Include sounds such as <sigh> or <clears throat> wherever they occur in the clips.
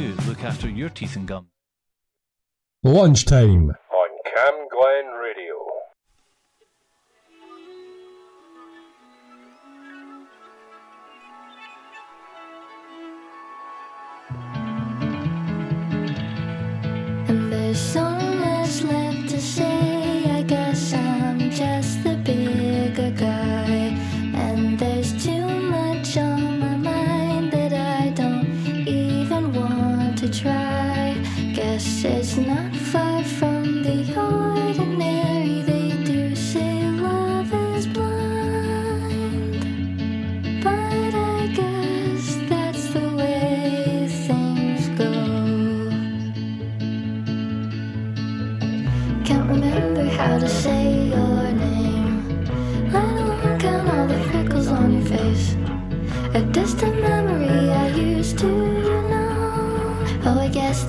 you look after your teeth and gums. Lunchtime. On Cam Glen Radio.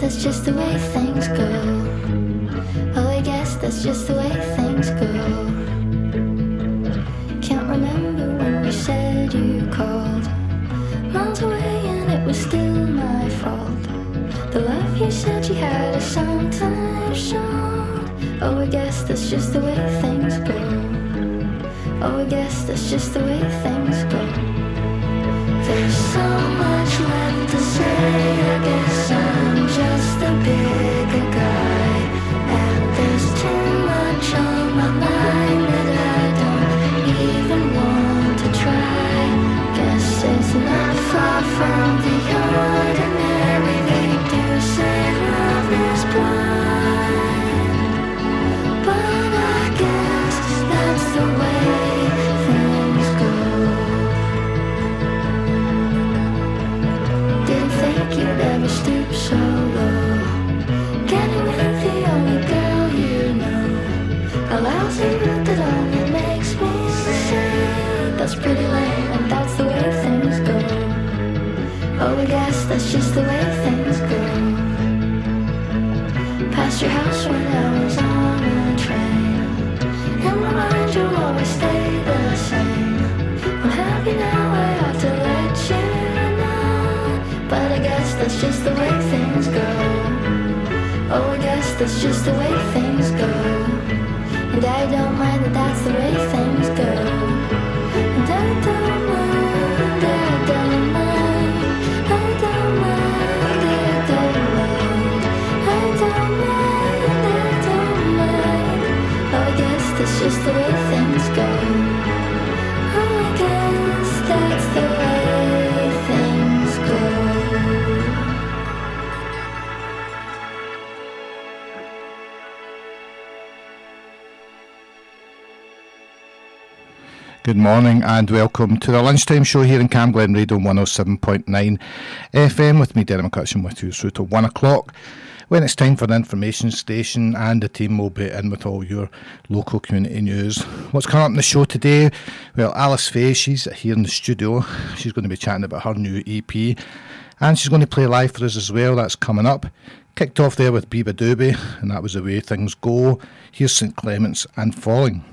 That's just the way things go. Oh, I guess that's just the way things go. Can't remember when you said you called. Miles away and it was still my fault. The love you said you had is sometimes shown. Oh, I guess that's just the way things go. Oh, I guess that's just the way things go. There's so much left to say. I guess I'm just that's just the way things go. And I don't mind that that's the way things go. Good morning and welcome to the lunchtime show here in Cam Glen Radio 107.9 FM with me, Derek McCutcheon, with you through to 1 o'clock when it's time for the information station and the team will be in with all your local community news. What's coming up in the show today? Well, Alice Faye, she's here in the studio. She's going to be chatting about her new EP and she's going to play live for us as well. That's coming up. Kicked off there with Biba Doobie and that was the way things go. Here's St Clements and Falling.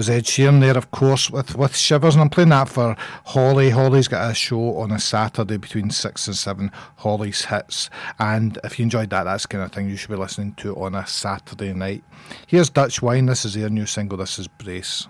was Ed Sheeran there, of course, with, with Shivers. And I'm playing that for Holly. Holly's got a show on a Saturday between 6 and 7, Holly's Hits. And if you enjoyed that, that's kind of thing you should be listening to on a Saturday night. Here's Dutch Wine. This is their new single. This is Brace.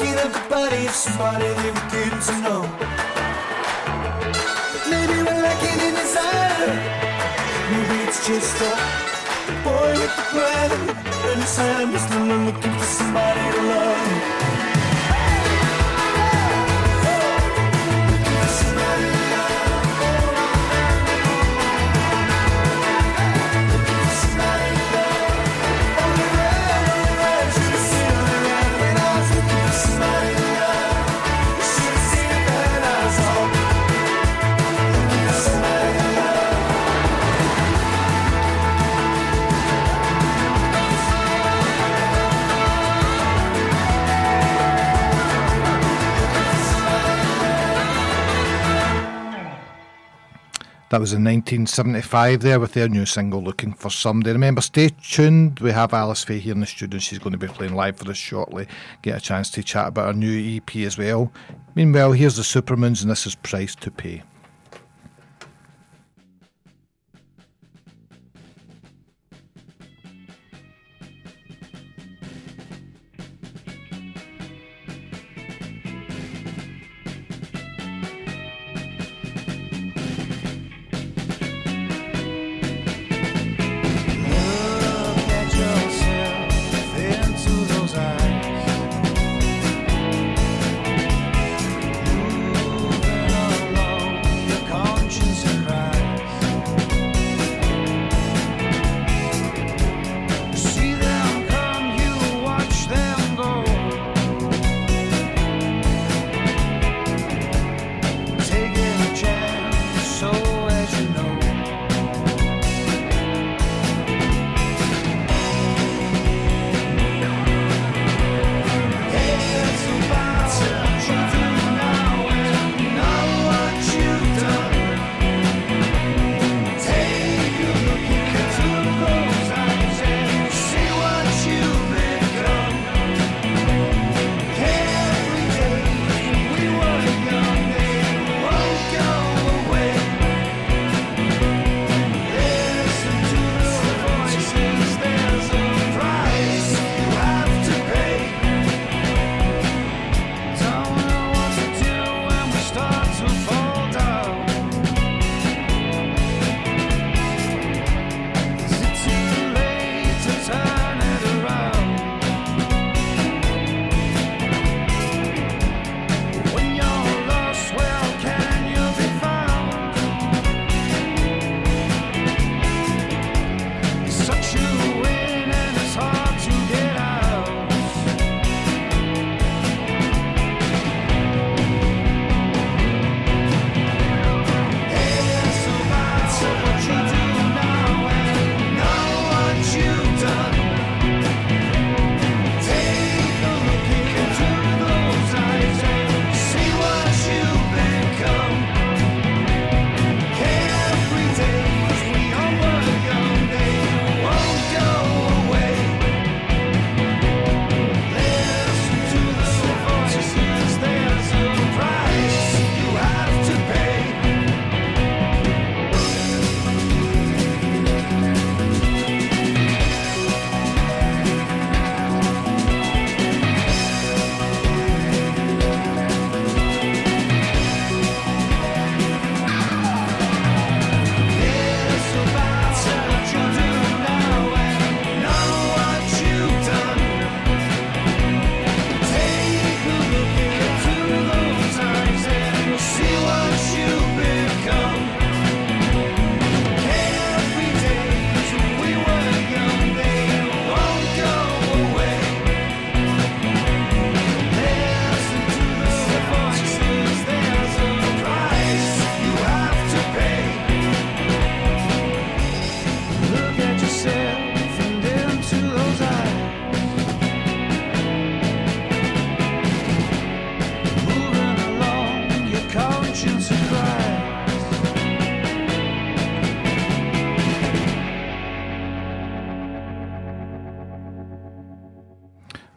Thinking of the somebody they were getting to know. Maybe we're lacking in desire. Maybe it's just a boy with the plan. And his hand is still looking for somebody to love. That was in 1975 there with their new single, Looking for Somebody. Remember, stay tuned. We have Alice Faye here in the studio. She's going to be playing live for us shortly. Get a chance to chat about our new EP as well. Meanwhile, here's the Supermoons, and this is Price to Pay.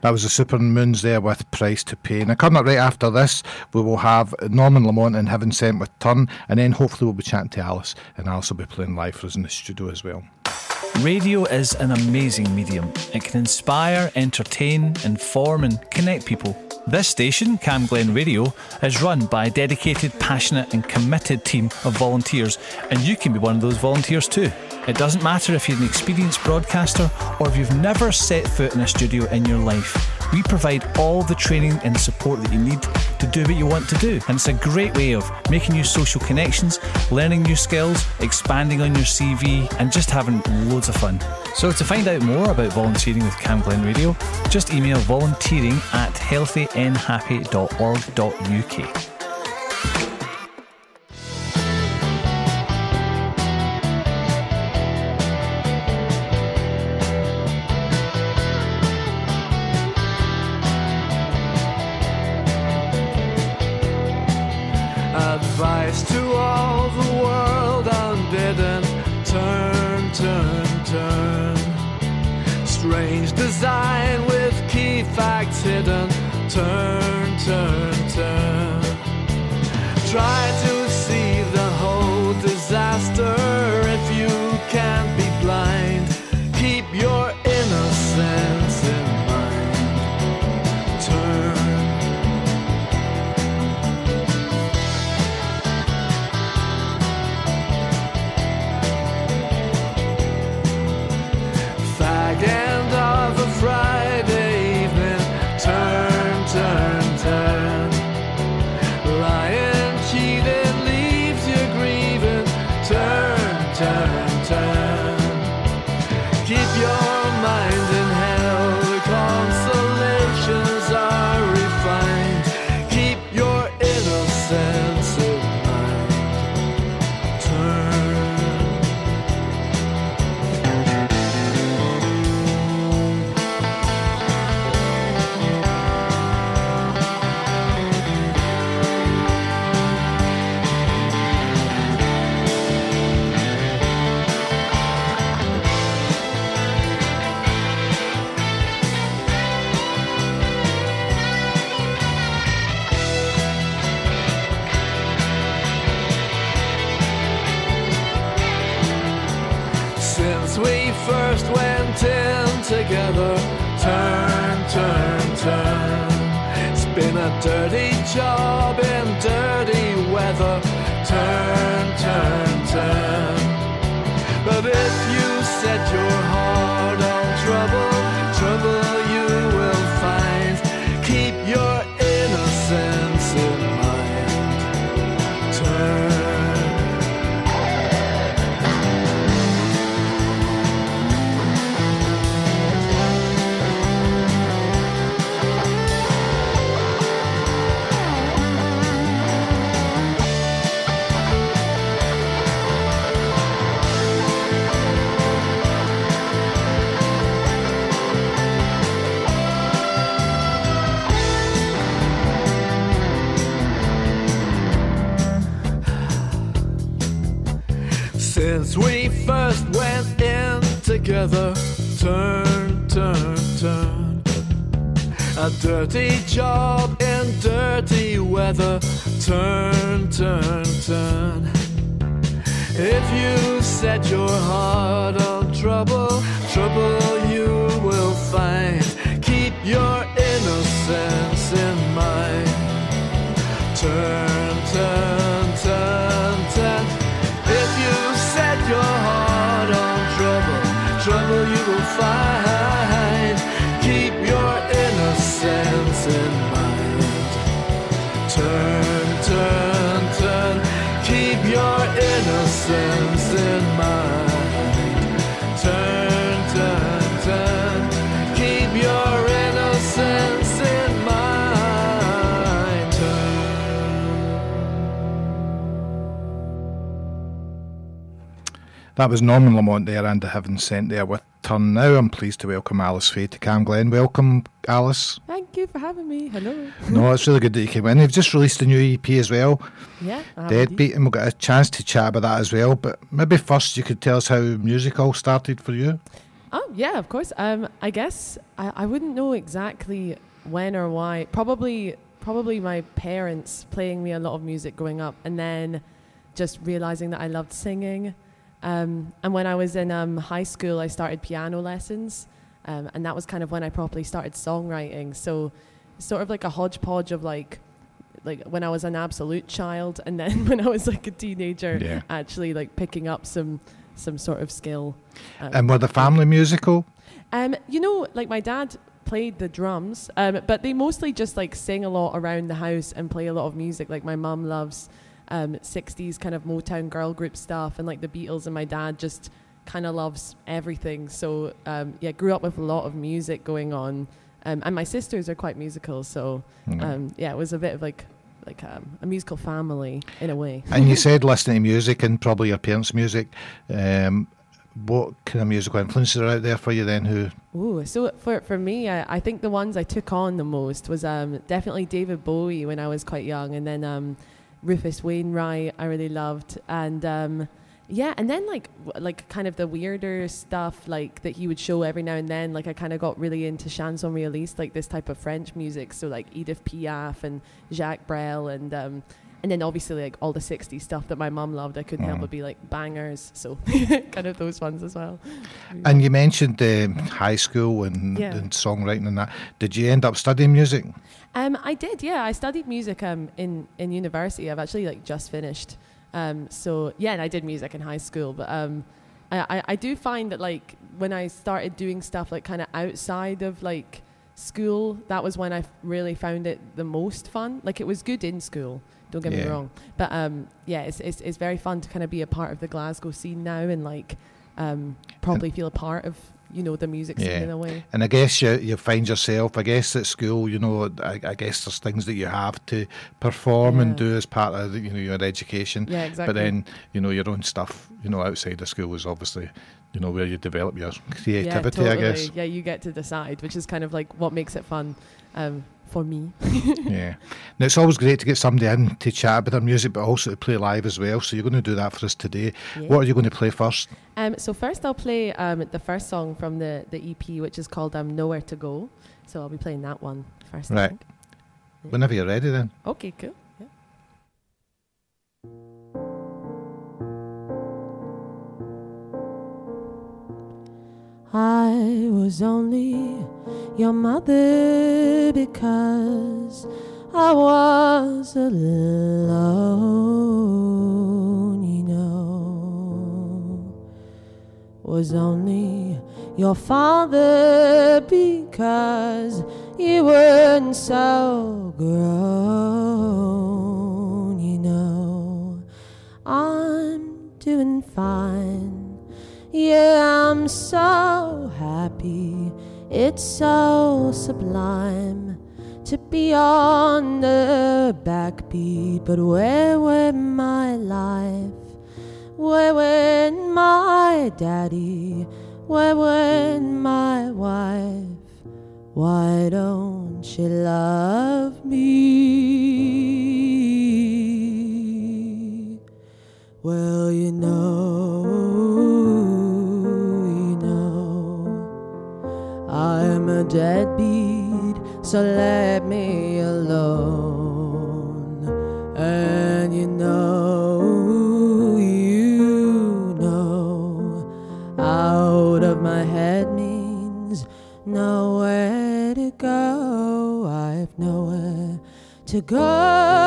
That was the Super Moons there with Price to Pay. Now, coming up right after this, we will have Norman Lamont and Heaven Sent with Turn, and then hopefully we'll be chatting to Alice, and Alice will be playing live for us in the studio as well. Radio is an amazing medium. It can inspire, entertain, inform, and connect people. This station, Cam Glen Radio, is run by a dedicated, passionate, and committed team of volunteers, and you can be one of those volunteers too. It doesn't matter if you're an experienced broadcaster or if you've never set foot in a studio in your life. We provide all the training and support that you need to do what you want to do. And it's a great way of making new social connections, learning new skills, expanding on your CV, and just having loads of fun. So, to find out more about volunteering with Cam Glen Radio, just email volunteering at healthynhappy.org.uk. a dirty job in dirty weather, turn, turn, turn. But if dirty job in dirty weather, turn, turn, turn. If you set your heart on trouble, trouble you will find. Keep your innocence in mind. Turn, turn, That was Norman Lamont there and the Heaven Sent there with turn now. I'm pleased to welcome Alice Faye to Cam Glen. Welcome, Alice. Thank you for having me. Hello. No, it's really good that you came in. They've just released a new EP as well, Yeah. I have indeed. Deadbeat, and we'll get a chance to chat about that as well. But maybe first you could tell us how music all started for you. Oh yeah, of course. Um, I guess I, I wouldn't know exactly when or why. Probably, probably my parents playing me a lot of music growing up, and then just realizing that I loved singing. Um, and when I was in um, high school, I started piano lessons, um, and that was kind of when I properly started songwriting. So, sort of like a hodgepodge of like. Like when I was an absolute child, and then <laughs> when I was like a teenager, Yeah. actually like picking up some some sort of skill. Um, And were the family musical? um, you know, like my dad played the drums, um, but they mostly just like sing a lot around the house and play a lot of music. Like my mum loves um, 60s kind of Motown girl group stuff and like the Beatles, and my dad just kind of loves everything. So um, yeah, grew up with a lot of music going on, um, and my sisters are quite musical. So um, yeah, it was a bit of like like um, a musical family in a way. And you <laughs> said listening to music and probably your parents' music. Um, what kind of musical influences are out there for you then? Who? Ooh, so for for me, I, I think the ones I took on the most was um, definitely David Bowie when I was quite young, and then um, Rufus Wainwright I really loved, and um, yeah, and then like like kind of the weirder stuff like that he would show every now and then. Like I kind of got really into chanson realiste, like this type of French music, so like Edith Piaf and Jacques Brel, and um, and then obviously like all the '60s stuff that my mum loved. I couldn't help Mm. but be like bangers, so <laughs> kind of those ones as well. And you mentioned um, high school and, Yeah. and songwriting and that. Did you end up studying music? Um, I did, yeah. I studied music um, in in university. I've actually like just finished. Um, so yeah, and I did music in high school. But um, I, I I do find that like when I started doing stuff like kind of outside of like school, that was when I f- really found it the most fun. Like it was good in school. Don't get me wrong, but um, yeah, it's, it's it's very fun to kind of be a part of the Glasgow scene now and like um, probably feel a part of you know the music scene Yeah. in a way. And I guess you, you find yourself, I guess at school, you know, I, I guess there's things that you have to perform and do as part of you know your education. Yeah, exactly. But then you know your own stuff, you know, outside of school is obviously you know where you develop your creativity. yeah, I guess. Yeah, you get to decide, which is kind of like what makes it fun um, for me. <laughs> yeah. Now it's always great to get somebody in to chat about their music, but also to play live as well. So you're going to do that for us today. Yeah. What are you going to play first? Um, so first, I'll play um, the first song from the, the EP, which is called um, "Nowhere to Go." So I'll be playing that one first. Right. Whenever you're ready, then. Okay. Cool. I was only your mother because I was alone, you know. Was only your father because you weren't so grown, you know. I'm doing fine. Yeah, I'm so happy. It's so sublime to be on the backbeat. But where went my life? Where went my daddy? Where went my wife? Why don't she love me? Well, you know, I'm a deadbeat, so let me alone. And you know, you know, out of my head means nowhere to go. I've nowhere to go.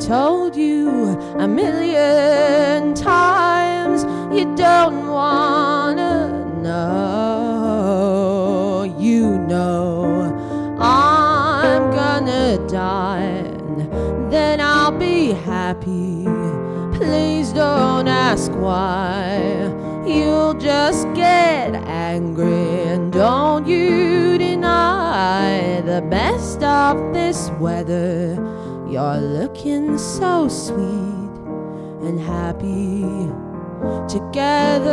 Told you a million times you don't wanna know. You know I'm gonna die, and then I'll be happy. Please don't ask why. You'll just get angry, and don't you deny the best of this weather. You're looking so sweet and happy together.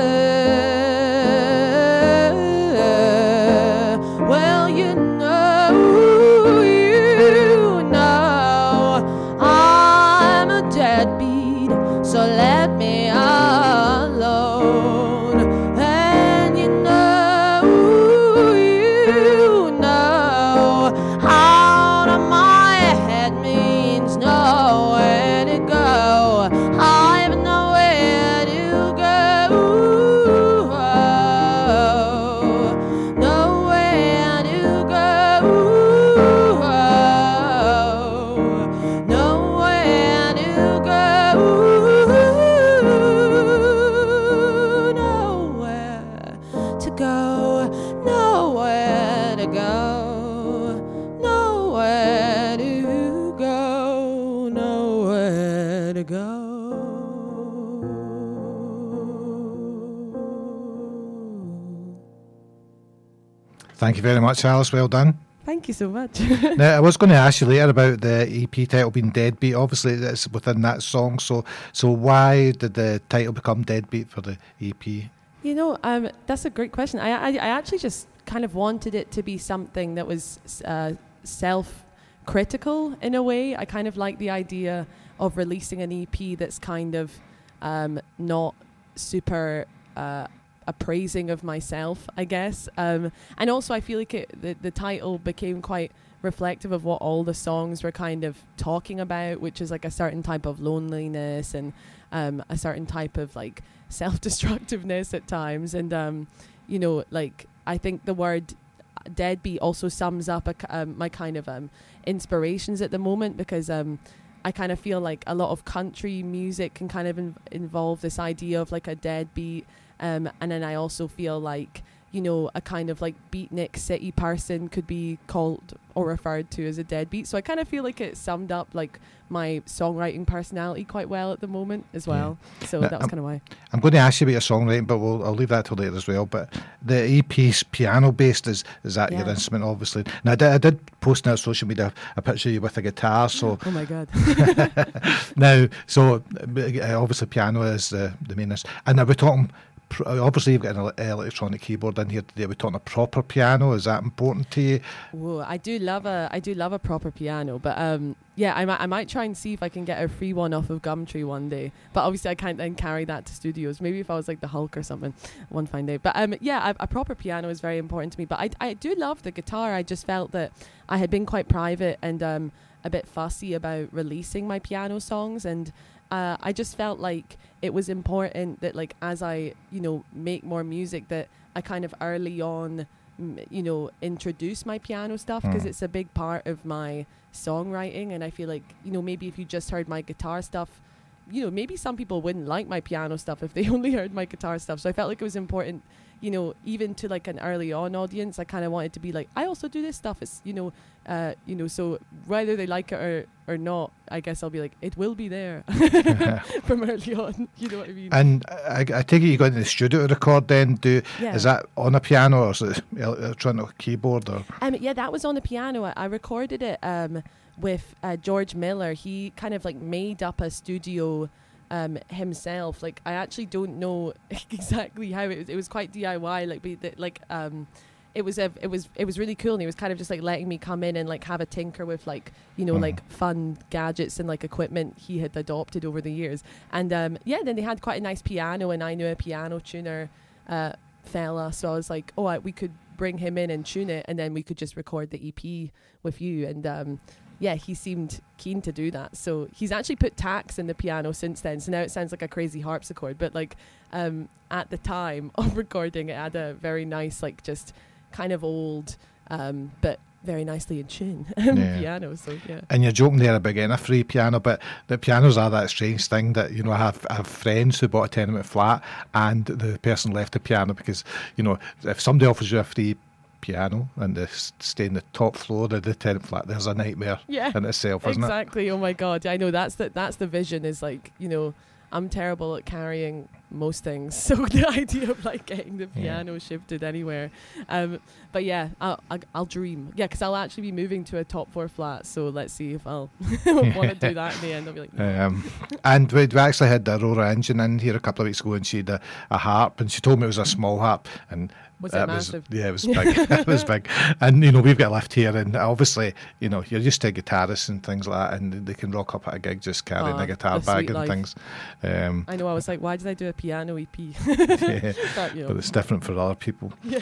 Thank you very much, Alice. Well done. Thank you so much. <laughs> now, I was going to ask you later about the EP title being Deadbeat. Obviously, it's within that song. So, so why did the title become Deadbeat for the EP? You know, um, that's a great question. I, I, I actually just kind of wanted it to be something that was uh, self-critical in a way. I kind of like the idea of releasing an EP that's kind of um, not super uh, appraising of myself, I guess. Um, and also, I feel like it, the the title became quite reflective of what all the songs were kind of talking about, which is like a certain type of loneliness and um, a certain type of like self-destructiveness at times. And um, you know, like I think the word deadbeat also sums up a, um, my kind of um, inspirations at the moment because um, I kind of feel like a lot of country music can kind of in- involve this idea of like a deadbeat, um, and then I also feel like you know a kind of like beatnik city person could be called or referred to as a deadbeat. So I kind of feel like it summed up like my songwriting personality quite well at the moment as well. So Now, that was kind of why. I'm going to ask you about your songwriting, but we'll, I'll leave that till later as well. But the EP's piano based is is that your instrument, obviously? Now I did, I did post on social media a picture of you with a guitar. <gasps> So Oh my god. <laughs> now, so uh, obviously piano is the the main. And are we talking? Pr- Obviously, you've got an electronic keyboard in here today. Are we talking a proper piano? Is that important to you? Whoa, I do love a I do love a proper piano, but um yeah, I might I might try and see if I can get a free one off of Gumtree one day. But obviously I can't then carry that to studios. Maybe if I was like the Hulk or something one fine day. But um yeah, a, a proper piano is very important to me. But I I do love the guitar. I just felt that I had been quite private and um a bit fussy about releasing my piano songs and uh, I just felt like it was important that like as I you know make more music that I kind of early on m- you know introduce my piano stuff because Mm. it's a big part of my songwriting and I feel like you know maybe if you just heard my guitar stuff you know maybe some people wouldn't like my piano stuff if they <laughs> only heard my guitar stuff so I felt like it was important you know even to like an early on audience I kind of wanted to be like I also do this stuff it's you know uh, you know so whether they like it or or not I guess I'll be like it will be there <laughs> <laughs> from early on <laughs> you know what I mean And I, I take it you got in the studio to record. Then do Yeah. is that on a piano or is it electronic keyboard or? Um, yeah, that was on the piano. I, I recorded it um, with uh, George Miller. He kind of like made up a studio um, himself. Like I actually don't know <laughs> exactly how it was. It was quite DIY. Like, like um, it was a, it was it was really cool. And he was kind of just like letting me come in and like have a tinker with like you know Mhm. like fun gadgets and like equipment he had adopted over the years. And um, yeah, then they had quite a nice piano, and I knew a piano tuner. Uh, fella so i was like oh I, we could bring him in and tune it and then we could just record the ep with you and um yeah he seemed keen to do that so he's actually put tax in the piano since then so now it sounds like a crazy harpsichord but like um at the time of <laughs> recording it had a very nice like just kind of old um but very nicely in tune <laughs> Yeah. piano. So yeah. And you're joking there about getting a free piano, but the pianos are that strange thing that, you know, I have, I have friends who bought a tenement flat and the person left the piano because, you know, if somebody offers you a free piano and s- stay in the top floor of the tenant flat, there's a nightmare Yeah, in itself, isn't exactly. Oh my god, I know that's the that's the vision. Is like you know, I'm terrible at carrying most things, <laughs> so the idea of like getting the Yeah. piano shifted anywhere. Um, but yeah, I'll, I'll, I'll dream. Yeah, because I'll actually be moving to a top floor flat. So let's see if I'll <laughs> want to do that in the end. I'll be like, no. Um, and we, we actually had the Aurora engine in here a couple of weeks ago and she had a, a harp and she told me it was a small harp and Was it it massive? yeah, it was big. <laughs> <laughs> it was big. And, you know, we've got a lift here and obviously, you know, you're used to guitarists and things like that and they can rock up at a gig just carrying Aw, a guitar bag and life. things. Um, I know. I was like, why did I do a piano EP? <laughs> yeah, But, you know. but it's different for other people. Yeah.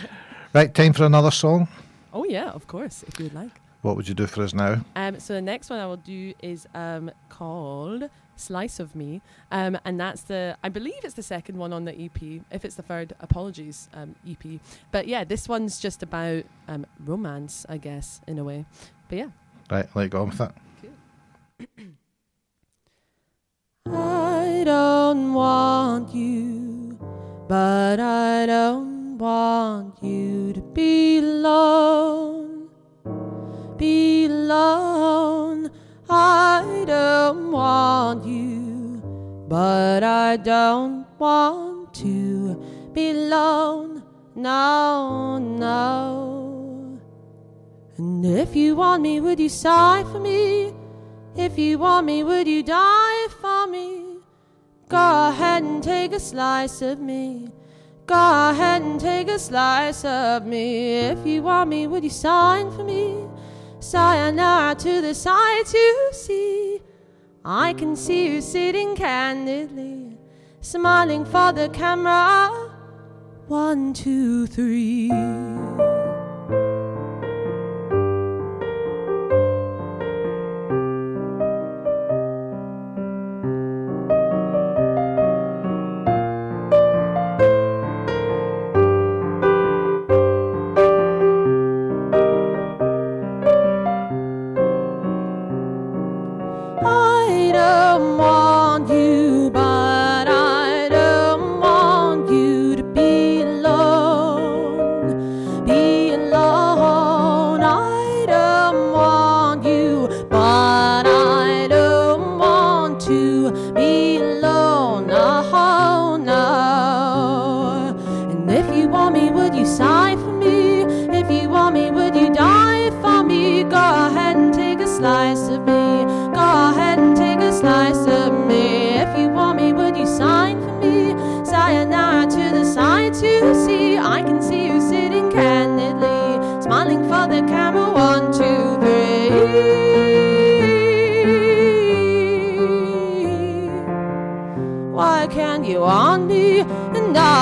Right, time for another song. Oh yeah, of course, if you'd like. What would you do for us now? Um, so the next one I will do is um, called "Slice of Me," um, and that's the I believe it's the second one on the EP. If it's the third, apologies, um, EP. But yeah, this one's just about um, romance, I guess, in a way. But yeah. Right, let go on with it. I don't want you, but I don't want you to be alone. Be alone. I don't want you, but I don't want to be alone. No, no. And if you want me, would you sigh for me? If you want me, would you die for me? Go ahead and take a slice of me. Go ahead and take a slice of me. If you want me, would you sign for me? Sayonara to the sight you see. I can see you sitting candidly, smiling for the camera. One, two, three.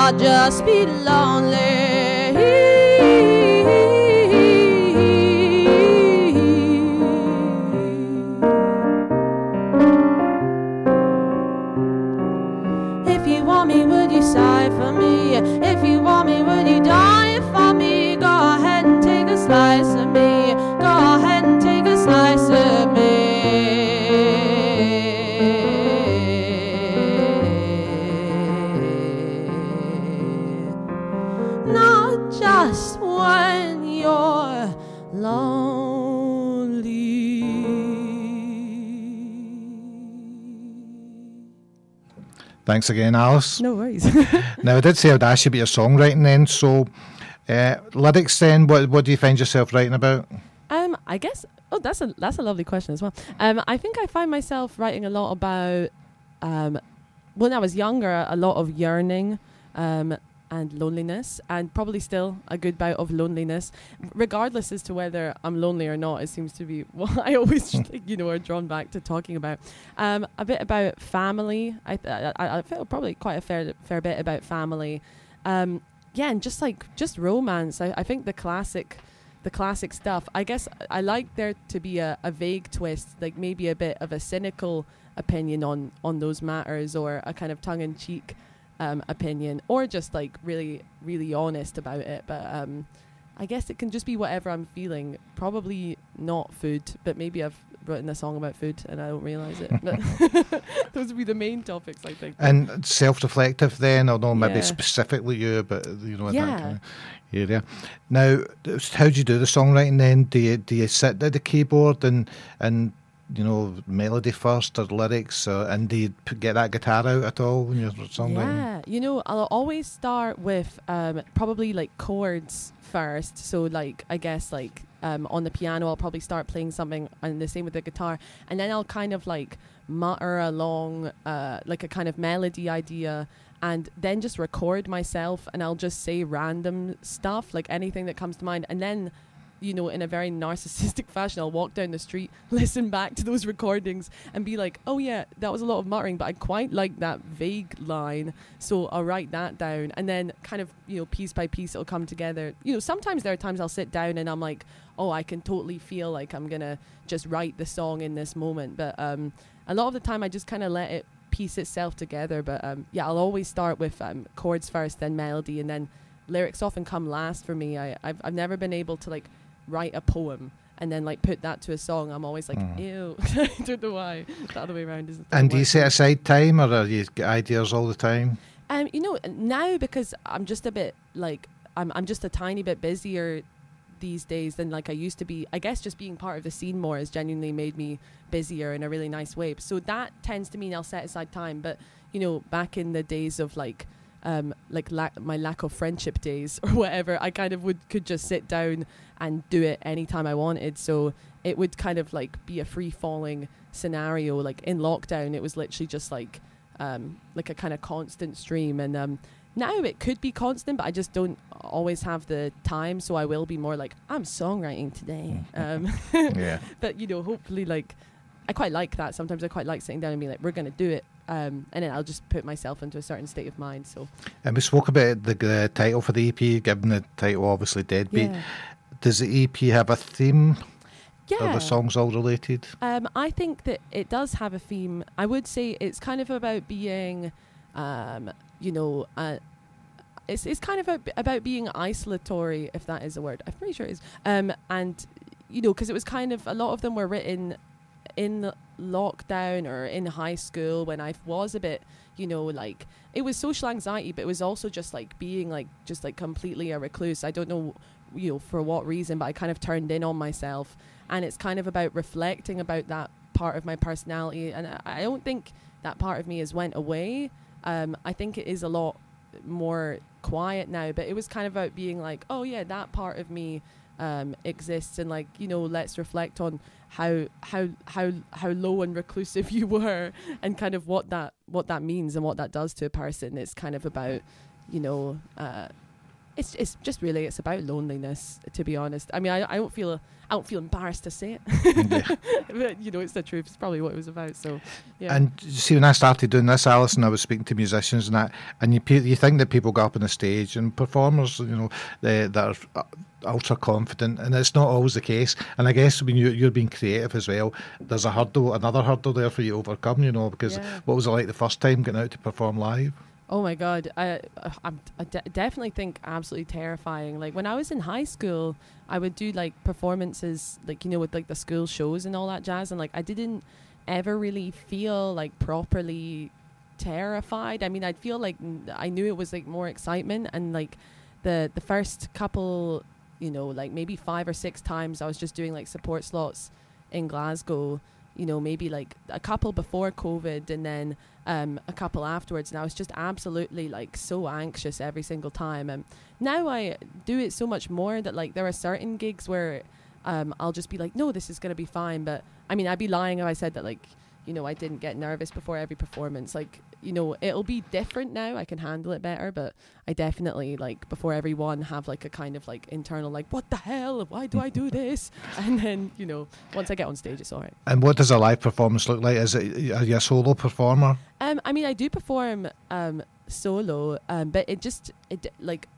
I'll just be lonely? Thanks again, Alice. No worries. <laughs> Now, I did say I'd ask you about your songwriting then, so uh, lyrics then, what, what do you find yourself writing about? Um, I guess. Oh, that's a that's a lovely question as well. Um, I think I find myself writing a lot about, um, when I was younger, a lot of yearning, um, and loneliness, and probably still a good bout of loneliness, regardless as to whether I'm lonely or not. It seems to be <laughs> what I always, <laughs> you know, are drawn back to talking about. Um, a bit about family. I th- I, I feel probably quite a fair fair bit about family. Um, yeah, and just like just romance. I, I think the classic the classic stuff. I guess I like there to be a, a vague twist, like maybe a bit of a cynical opinion on on those matters, or a kind of tongue in cheek um, opinion, or just like really really honest about it. But um, I guess it can just be whatever I'm feeling. Probably not food, but maybe I've written a song about food and I don't realize it. But <laughs> those would be the main topics, I think. And self-reflective then, or no, maybe Yeah. specifically you, but you know, Yeah. that kind of area. Now, how do you do the songwriting then? Do you do you sit at the keyboard and and you know melody first or lyrics, or, and do you get that guitar out at all when you're songwriting? Yeah, you know, I'll always start with um, probably like chords first. So, like, I guess, like, um, on the piano, I'll probably start playing something, and the same with the guitar. And then I'll kind of like mutter along, uh, like a kind of melody idea, and then just record myself, and I'll just say random stuff, like anything that comes to mind. And then you know, in a very narcissistic <laughs> fashion, I'll walk down the street, <laughs> listen back to those recordings, and be like, "Oh yeah, that was a lot of muttering, but I quite like that vague line, so I'll write that down." And then, kind of, you know, piece by piece, it'll come together. You know, sometimes there are times I'll sit down and I'm like, "Oh, I can totally feel like I'm gonna just write the song in this moment," but um, a lot of the time, I just kind of let it piece itself together. But um, yeah, I'll always start with um, chords first, then melody, and then lyrics often come last for me. I, I've I've never been able to like write a poem and then like put that to a song. I'm always like, Mhm. ew. <laughs> I don't know why. The other way around isn't. And do you set aside time, or are you get ideas all the time? Um, you know, now because I'm just a bit like I'm I'm just a tiny bit busier these days than like I used to be. I guess just being part of the scene more has genuinely made me busier in a really nice way. So that tends to mean I'll set aside time. But you know, back in the days of like um like lack my lack of friendship days <laughs> or whatever, I kind of would could just sit down and do it anytime I wanted. So it would kind of like be a free falling scenario. Like in lockdown, it was literally just like um, like a kind of constant stream. And um, now it could be constant, but I just don't always have the time. So I will be more like I'm songwriting today. Um, <laughs> <laughs> Yeah. But you know, hopefully, like I quite like that. Sometimes I quite like sitting down and being like, we're going to do it. Um, and then I'll just put myself into a certain state of mind. So And we spoke about the, the title for the EP, given the title obviously Deadbeat. yeah, Does the EP have a theme? Yeah. Are the songs all related? Um, I think that it does have a theme. I would say it's kind of about being, um, you know, uh, it's it's kind of a, about being isolatory, if that is a word. I'm pretty sure it is. Um, and you know, because it was kind of a lot of them were written in lockdown or in high school when I was a bit, you know, like it was social anxiety, but it was also just like being like just like completely a recluse. I don't know, you know, for what reason, but I kind of turned in on myself, and it's kind of about reflecting about that part of my personality, and I, I don't think that part of me has went away. Um, I think it is a lot more quiet now, but it was kind of about being like, oh yeah, that part of me um, exists, and like you know, let's reflect on how how how how low and reclusive <laughs> you were, and kind of what that what that means and what that does to a person. It's kind of about you know. Uh, it's it's just really it's about loneliness to be honest. I mean I, I don't feel I don't feel embarrassed to say it. <laughs> but you know it's the truth. It's probably what it was about. So yeah. And you see, when I started doing this, Alison, I was speaking to musicians and that, and you you think that people go up on the stage and performers, you know, they, that are uh, ultra confident, and it's not always the case. And I guess when you, you're being creative as well, there's a hurdle, another hurdle there for you to overcome, you know, because Yeah. what was it like the first time getting out to perform live? Oh my god, I uh, I'm, I de- definitely think absolutely terrifying. Like when I was in high school, I would do like performances, like you know, with like the school shows and all that jazz, and like I didn't ever really feel like properly terrified. I mean, I'd feel like n- I knew it was like more excitement, and like the the first couple, you know, like maybe five or six times, I was just doing like support slots in Glasgow. You know, maybe like a couple before COVID, and then um, a couple afterwards, and I was just absolutely like so anxious every single time. And now I do it so much more that like there are certain gigs where um, I'll just be like, no, this is gonna be fine. But I mean, I'd be lying if I said that like, you know, I didn't get nervous before every performance. Like, you know, it'll be different now. I can handle it better, but I definitely like before every one have like a kind of like internal like, what the hell? Why do I do <laughs> this? And then you know, once I get on stage, it's all right. And what does a live performance look like? Is it are you a solo performer? Um, I mean, I do perform um, solo, um, but it just it like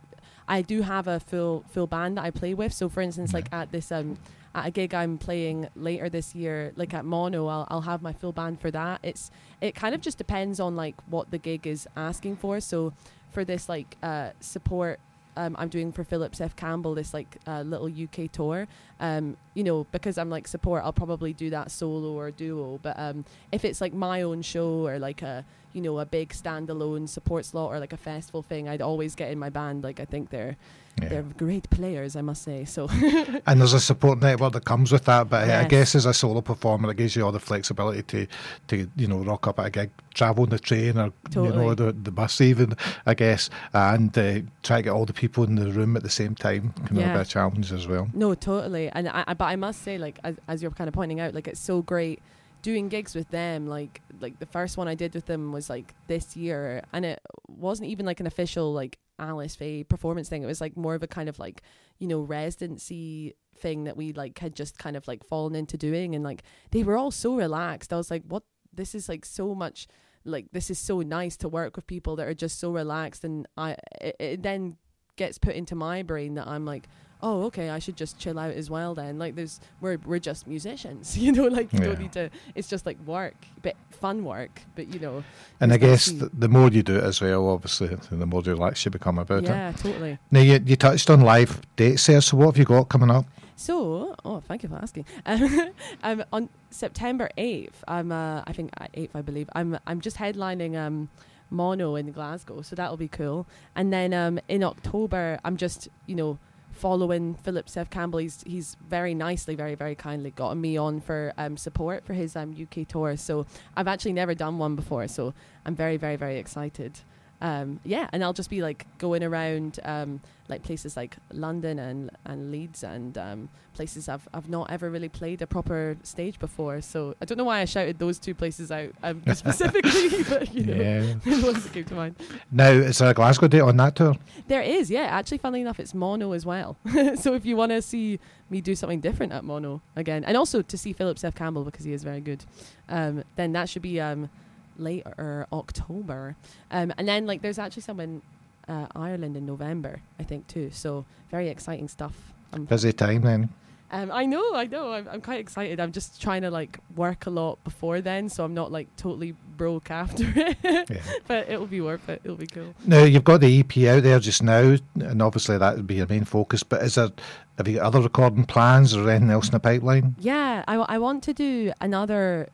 I do have a full full band that I play with. So, for instance, like at this um at a gig I'm playing later this year, like at Mono, I'll I'll have my full band for that. It's it kind of just depends on like what the gig is asking for. So, for this like uh, support um, I'm doing for Philip Seth Campbell, this like uh, little UK tour. Um, you know, because I'm like support, I'll probably do that solo or duo. But um, if it's like my own show or like a you know a big standalone support slot or like a festival thing, I'd always get in my band. Like I think they're Yeah. they're great players, I must say. So <laughs> And there's a support network that comes with that, but I guess as a solo performer, it gives you all the flexibility to, to you know, rock up at a gig, travel on the train or you know the, the bus even, I guess, and uh, try to get all the people in the room at the same time can be a Yeah. of a challenge as well. No, totally. And I, I but I must say, like as, as you're kind of pointing out, like it's so great doing gigs with them. Like like the first one I did with them was like this year, and it wasn't even like an official like Alice Faye performance thing. It was like more of a kind of like you know residency thing that we like had just kind of like fallen into doing, and like they were all so relaxed. I was like, what? This is like so much. Like this is so nice to work with people that are just so relaxed, and I it, it then gets put into my brain that I'm like, oh, okay, I should just chill out as well then. Like there's we're we're just musicians, <laughs> you know, like you Yeah. don't need to it's just like work, but fun work, but you know. And I guess to- the, more you do it as well, obviously, the more relaxed you become about yeah, it. Yeah totally. Now, you, you touched on live dates there, so what have you got coming up? So, oh, thank you for asking. <laughs> Um, um, on September eighth, I'm, uh, I think eighth, I believe. I'm, I'm just headlining um, Mono in Glasgow, so that'll be cool. And then um, in October, I'm just, you know, following Philip Seth Campbell. He's, he's very nicely, very, very kindly gotten me on for um, support for his um, UK tour. So I've actually never done one before, so I'm very, very, very excited. Um, yeah, and I'll just be like going around um, like places like London and, and Leeds and um, places I've I've not ever really played a proper stage before. So I don't know why I shouted those two places out um, <laughs> specifically, <laughs> but you know, Yeah. the ones that came to mind. Now, is there a Glasgow date on that tour? There is, yeah. Actually, funnily enough, it's mono as well. <laughs> so if you want to see me do something different at mono again, and also to see Philip Seth Campbell because he is very good, um, then that should be um, later October. Um, and then like there's actually some in uh, Ireland in November, I think too. So very exciting stuff. I'm Busy time then. um, I know, I know. I'm, I'm quite excited. I'm just trying to like work a lot before then, so I'm not like totally broke after <laughs> it. Yeah. but it'll be worth it. It'll be cool. Now you've got the EP out there just now, and obviously that would be your main focus. But is there have you got other recording plans or anything else in the pipeline? Yeah, I, I want to do another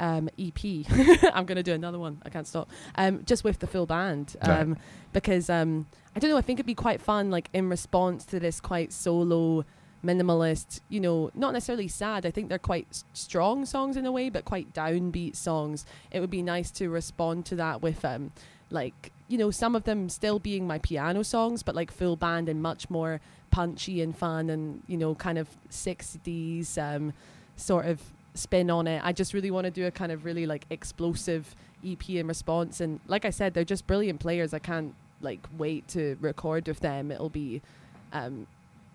um, EP. <laughs> I'm going to do another one. I can't stop. Um, just with the full band. Um, Because um, I don't know, I think it'd be quite fun, like in response to this quite solo, minimalist, you know, not necessarily sad. I think they're quite s- strong songs in a way, but quite downbeat songs. It would be nice to respond to that with, um, like, you know, some of them still being my piano songs, but like full band and much more punchy and fun and, you know, kind of 60s um, sort of spin on it. I just really want to do a kind of really like explosive EP in response. And like I said, they're just brilliant players. I can't like wait to record with them. It'll be um,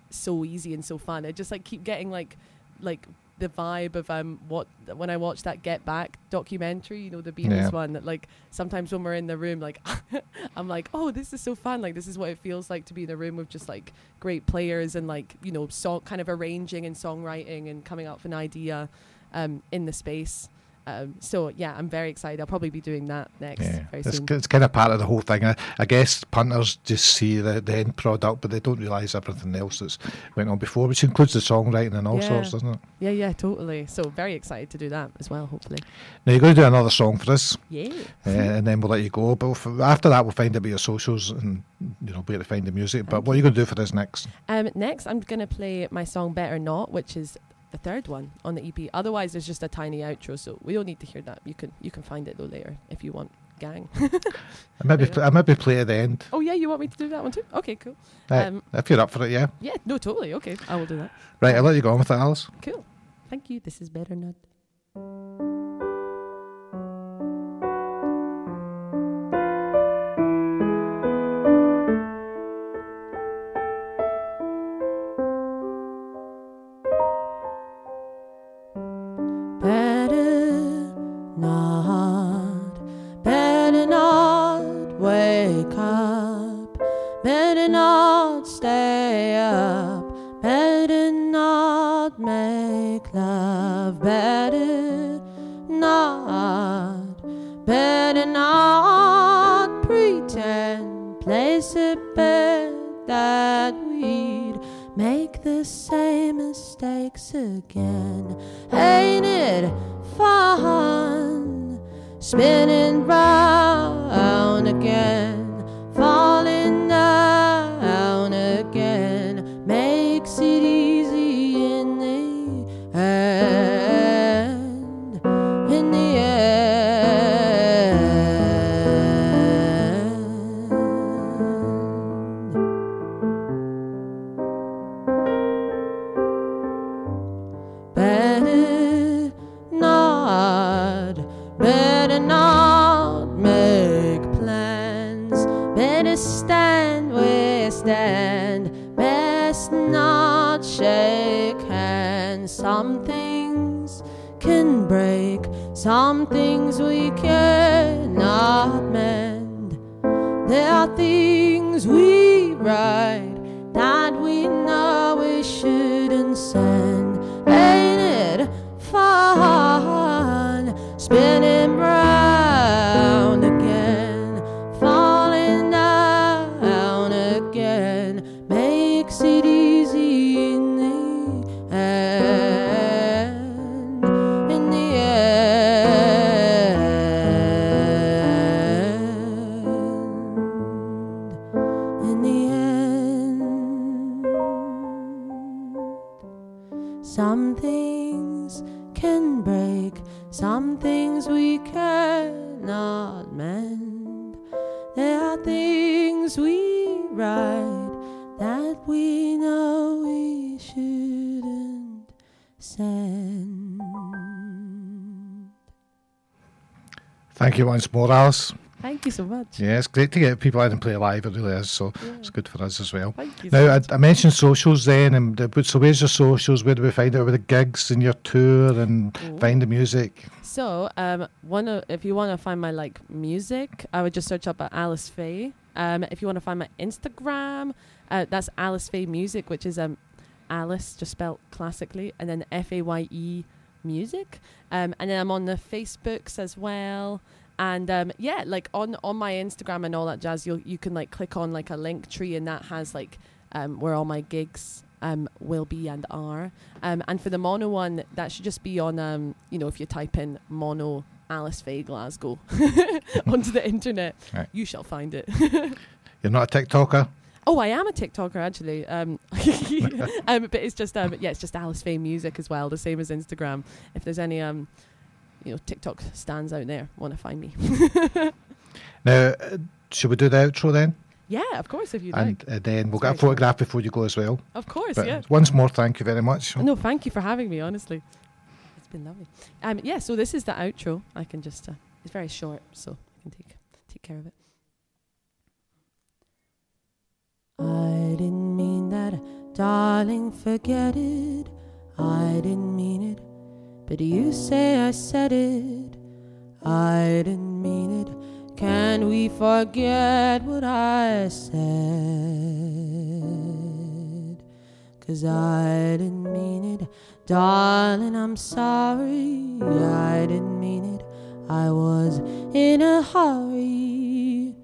so easy and so fun. I just like keep getting like like the vibe of um what when I watch that Get Back documentary, you know, the Beatles Yeah. one that like sometimes when we're in the room like <laughs> I'm like, oh, this is so fun. Like this is what it feels like to be in a room with just like great players and like, you know, song kind of arranging and songwriting and coming up with an idea um in the space. Um, so yeah, I'm very excited. I'll probably be doing that next Yeah, very it's, soon. it's kind of part of the whole thing. I, I guess punters just see the, the end product, but they don't realise everything else that's went on before, which includes the songwriting and all Yeah. sorts, doesn't it? Yeah, yeah, totally. So very excited to do that as well. Hopefully. Now you're going to do another song for us, Yeah. uh, and then we'll let you go. But after that, we'll find out about your socials and you know where to find the music. But what are you going to do for this next? Um, next, I'm going to play my song Better Not, which is the third one on the EP. Otherwise, there's just a tiny outro, so we don't need to hear that. You can you can find it though later if you want, gang. I maybe pl- I maybe play at the end. oh yeah, you want me to do that one too? Okay, cool. Right, Um, if you're up for it, yeah. yeah, no, totally. Okay, I will do that. Right, I'll let you go on with it, Alice. Cool. Thank you. This is Better Not. Thank you once more, Alice. Thank you so much. Yeah, it's great to get people out and play live. It really is. So it's good for us as well. Thank you. Now, so I. I mentioned socials then, and the- so where's your socials? Where do we find out about the gigs and your tour and find the music? So, um, one of, if you want to find my like music, I would just search up at Alice Faye. Um, if you want to find my Instagram, uh, that's Alice Faye Music, which is um, Alice just spelled classically, and then F A Y E Music. Um, and then I'm on the Facebooks as well. And um, yeah, like on on my Instagram and all that jazz, you you can like click on like a Linktree, and that has like um, where all my gigs um, will be and are. Um, and for the mono one, that should just be on, um, you know, if you type in mono Alice Faye Glasgow <laughs> onto the internet, Right. you shall find it. <laughs> You're not a TikToker? oh, I am a TikToker actually. Um, <laughs> um, but it's just, um, yeah, it's just Alice Faye music as well, the same as Instagram. If there's any, um, you know, TikTok stands out there, want to find me. <laughs> Now, uh, should we do the outro then? yeah, of course, if you and like. uh, then we'll It's get a very short. photograph before you go as well. Of course, But yeah. once more, thank you very much. No, thank you for having me. Honestly, it's been lovely. Um, yeah. So this is the outro. I can just. Uh, it's very short, so I can take take care of it. I didn't mean that, darling, forget it. I didn't mean it, but you say I said it. I didn't mean it. Can we forget what I said? Cause I didn't mean it, darling, I'm sorry. I didn't mean it, I was in a hurry.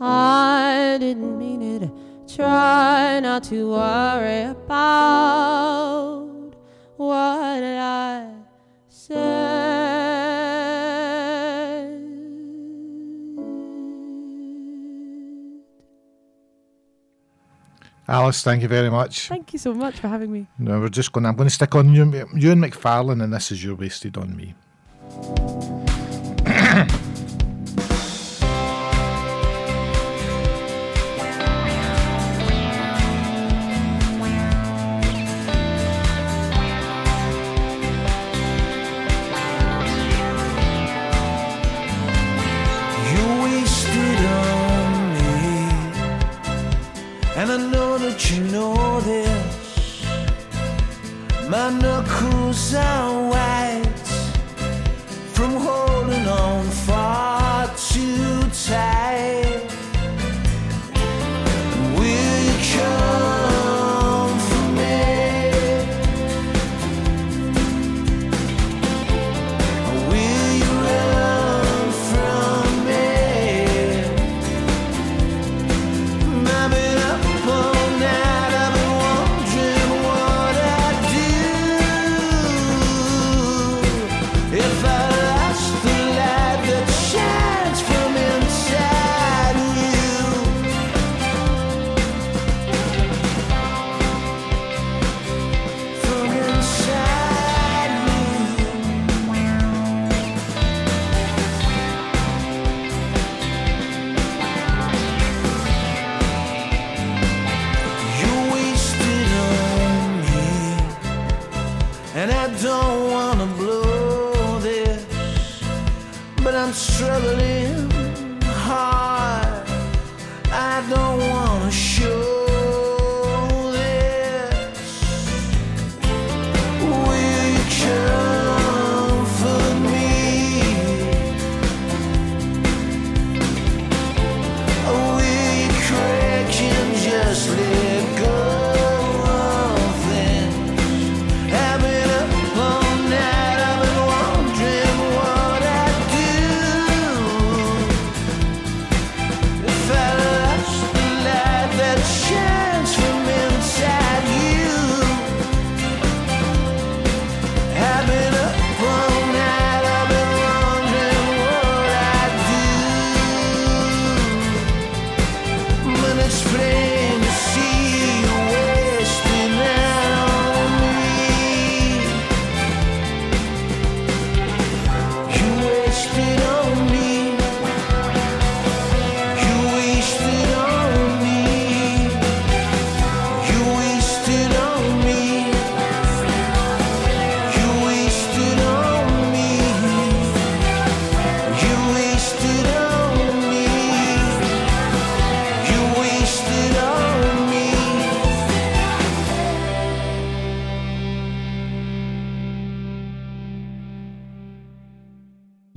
I didn't mean it. Try not to worry about what I. Alice, thank you very much. Thank you so much for having me. No, we're just going. I'm going to stick on you, Ewan McFarlane, and this is your wasted on me. <clears throat>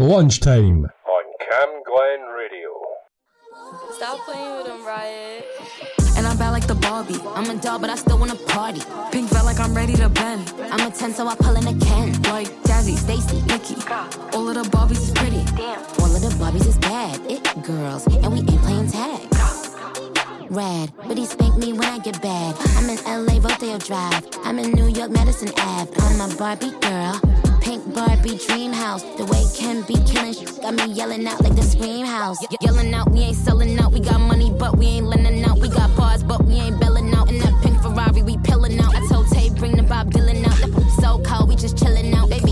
Lunchtime. On Cam Glen Radio. Stop playing with them, Riot. And I'm bad like the Barbie. I'm a doll, but I still wanna party. Pink felt like I'm ready to bend. I'm a 10, so I pull in a Ken. Like Jazzy, Stacy, Nikki. All of the Barbies is pretty. All of the Barbies is bad. It girls, and we ain't playing tag. Rad, but he spank me when I get bad. I'm in LA, Rodeo Drive. I'm in New York, Madison Ave. I'm a Barbie girl. Barbie dream house. The way Ken be killing sh- got me yelling out like the scream house. Ye- yelling out, we ain't selling out. We got money, but we ain't lending out. We got bars, but we ain't belling out. In that pink Ferrari, we pillin' out. I told Tay, bring the Bob Dylan out. The so cold, we just chillin' out. Baby,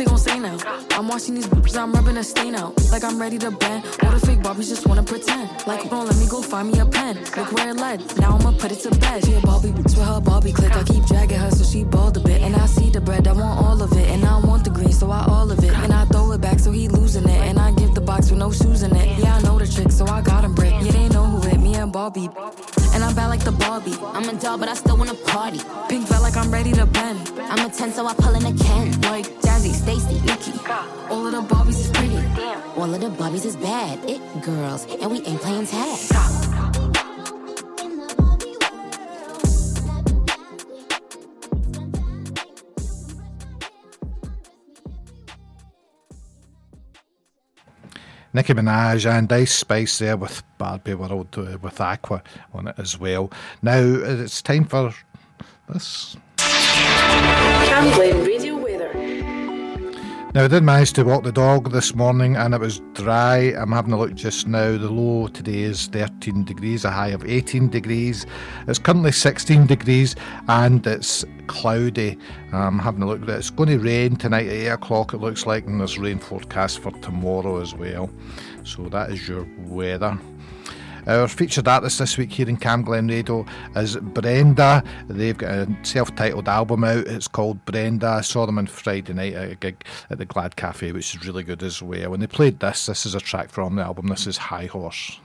they gon' say now. I'm watching these bitches, I'm rubbing a stain out. Like I'm ready to bend. All the fake Barbies just wanna pretend. Like, bro, let me go find me a pen. Look where it led. Now I'ma put it to bed. She a Barbie bitch with her Barbie click. I keep dragging her so she bald a bit. And I see the bread, I want all of it. And I want the green, so I all of it. And I throw it back so he losing it. And I give the box with no shoes in it. Yeah, I know the trick, so I got him brick. Yeah, they know who me and Barbie. And I'm bad like the Barbie. I'm a doll, but I still wanna party. Pink felt like I'm ready to bend. I'm a 10, so I pull in a Ken. Like Jazzy, Stacy, Nikki. All of the Barbies is pretty. All of the Barbies is bad. It girls, and we ain't playing tag. Nicki Minaj and Ice Spice there with Barbie World uh, with Aqua on it as well. Now it's time for this. Radio. Now I did manage to walk the dog this morning and it was dry. I'm having a look just now. The low today is 13 degrees, a high of 18 degrees. It's currently 16 degrees and it's cloudy. I'm having a look at it. It's going to rain tonight at 8 o'clock, it looks like, and there's rain forecast for tomorrow as well. So that is your weather. Uh, Our featured artist this week here in Camglen Radio is Brenda. They've got a self titled album out. It's called Brenda. I saw them on Friday night at a gig at the Glad Cafe, which is really good as well. When they played this, this is a track from the album. This is High Horse.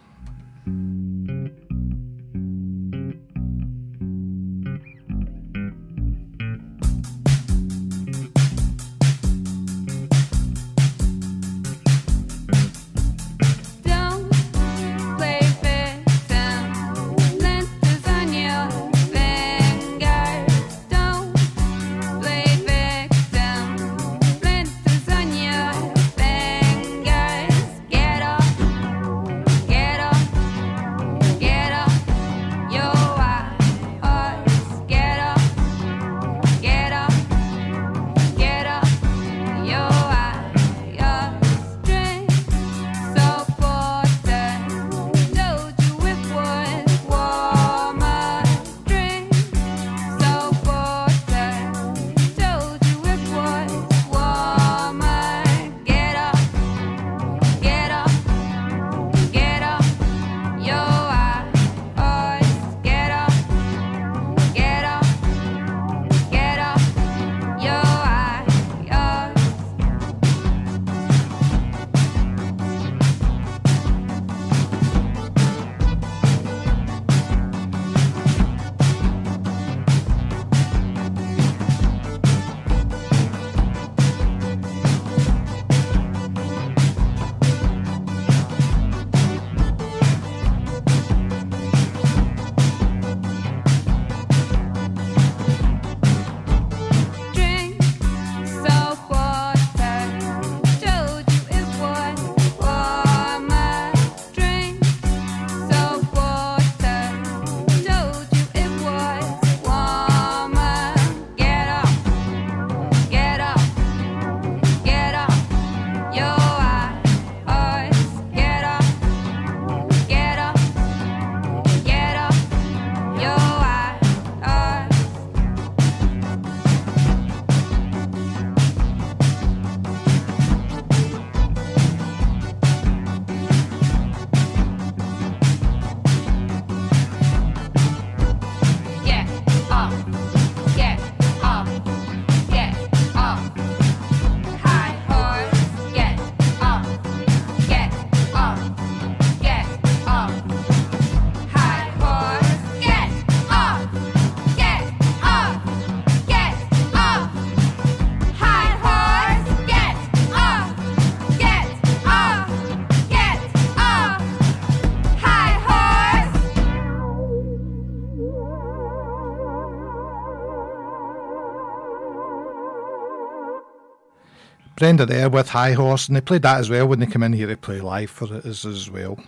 ended there with High Horse, and they played that as well when they come in here to play live for us as well.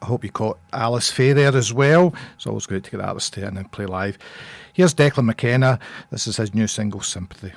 I hope you caught Alice Faye there as well. It's always great to get Alice to and then play live. Here's Declan McKenna. This is his new single, Sympathy.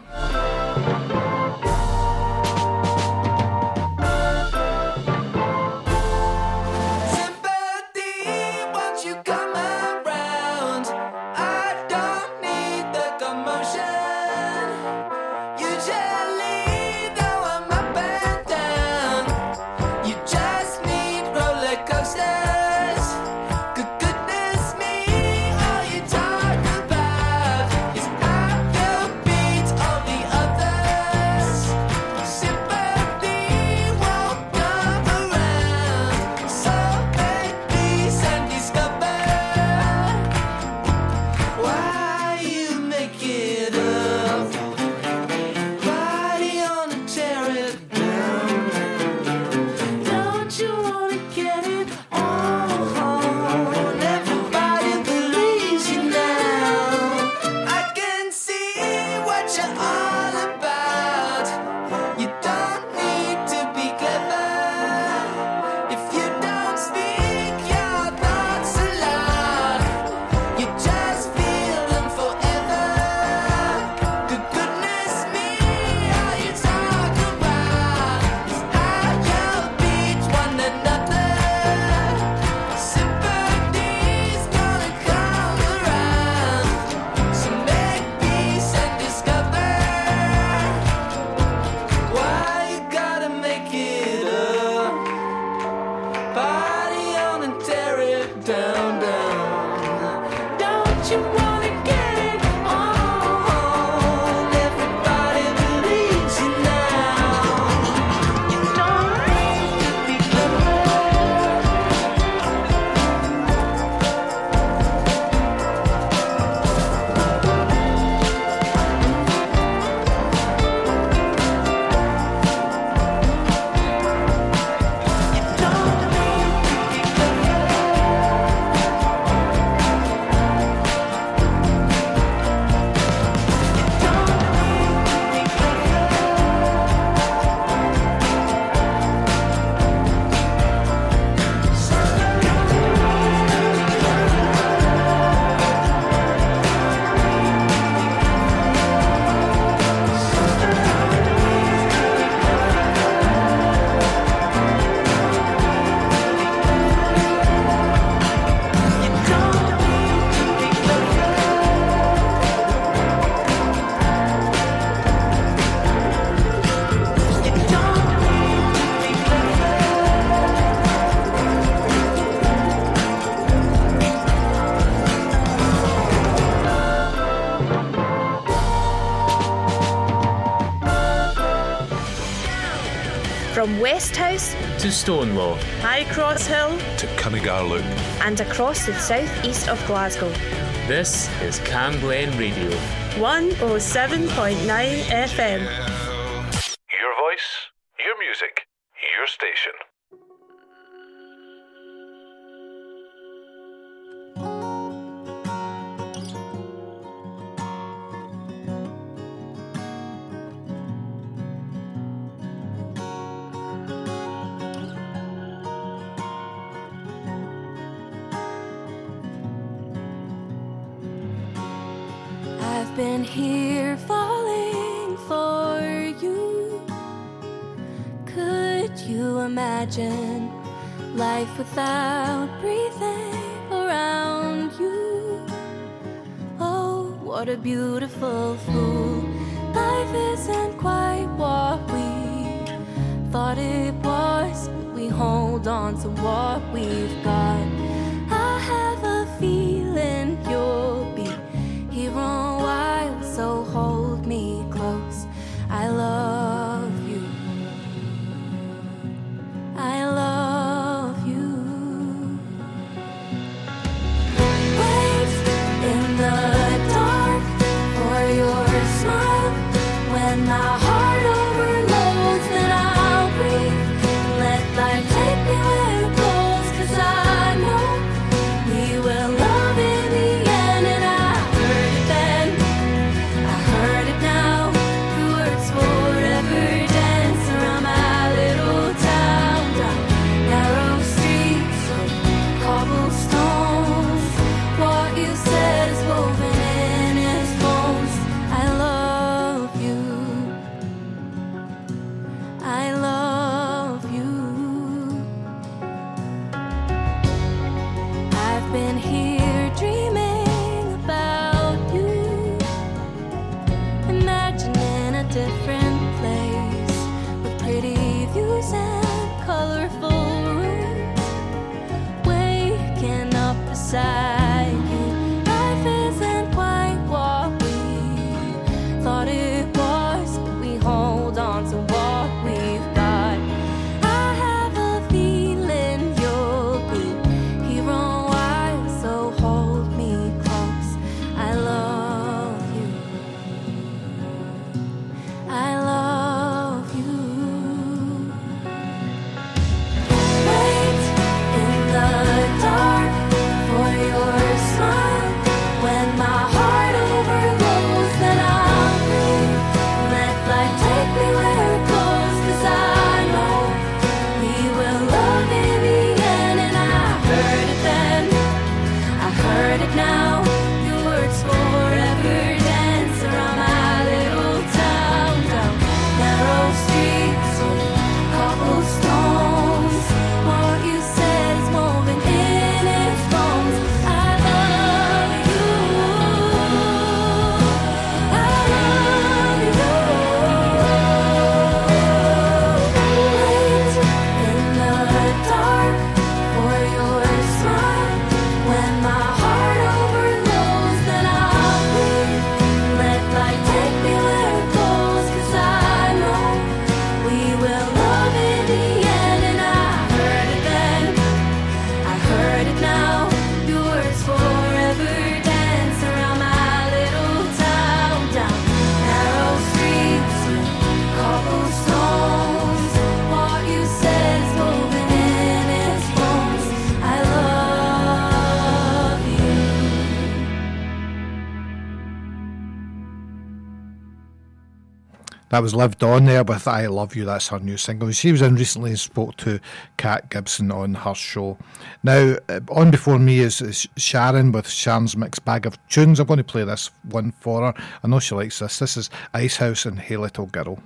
Westhouse to Stonelaw, High Cross Hill to Cunningar Loop, and across the southeast of Glasgow. This is Camglen Radio 107.9 FM. that was lived on there with I Love You. That's her new single. She was in recently and spoke to Kat Gibson on her show. Now, uh, on before me is, is Sharon with Sharon's Mixed Bag of Tunes. I'm going to play this one for her. I know she likes this. This is Icehouse and Hey Little Girl.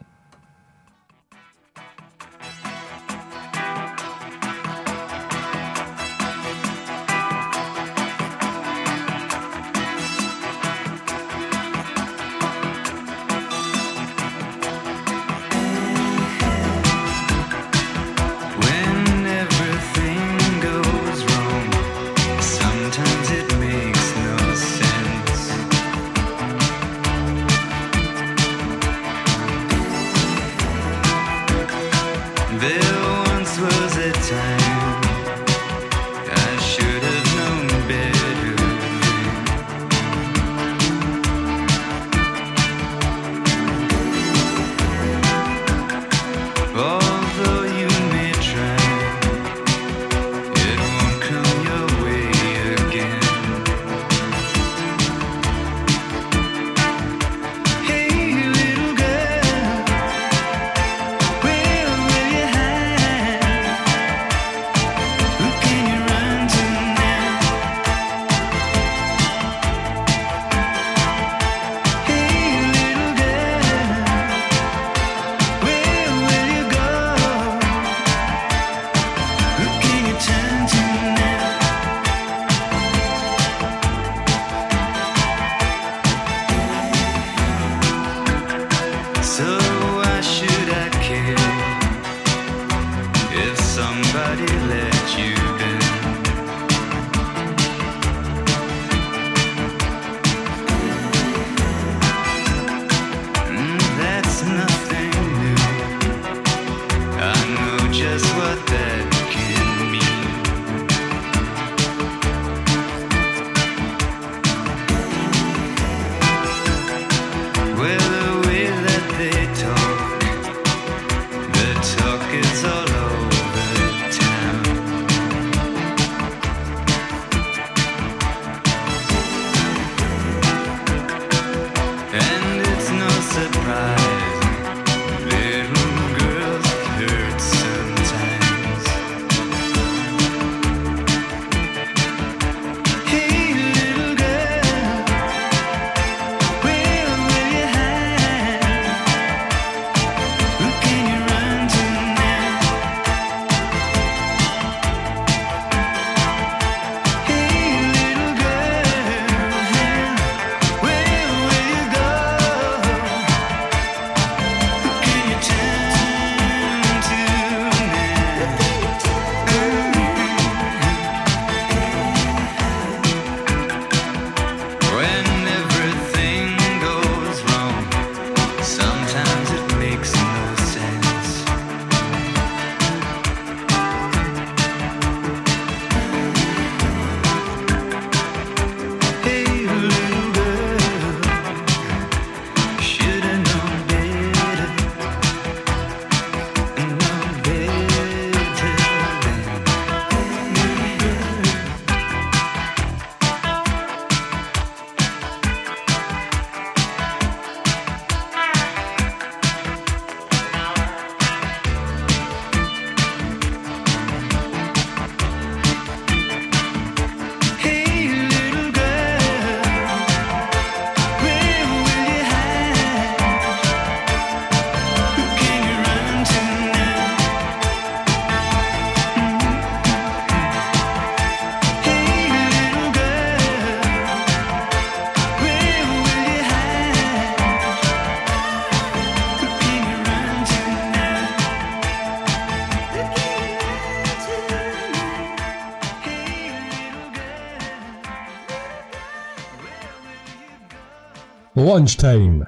lunchtime.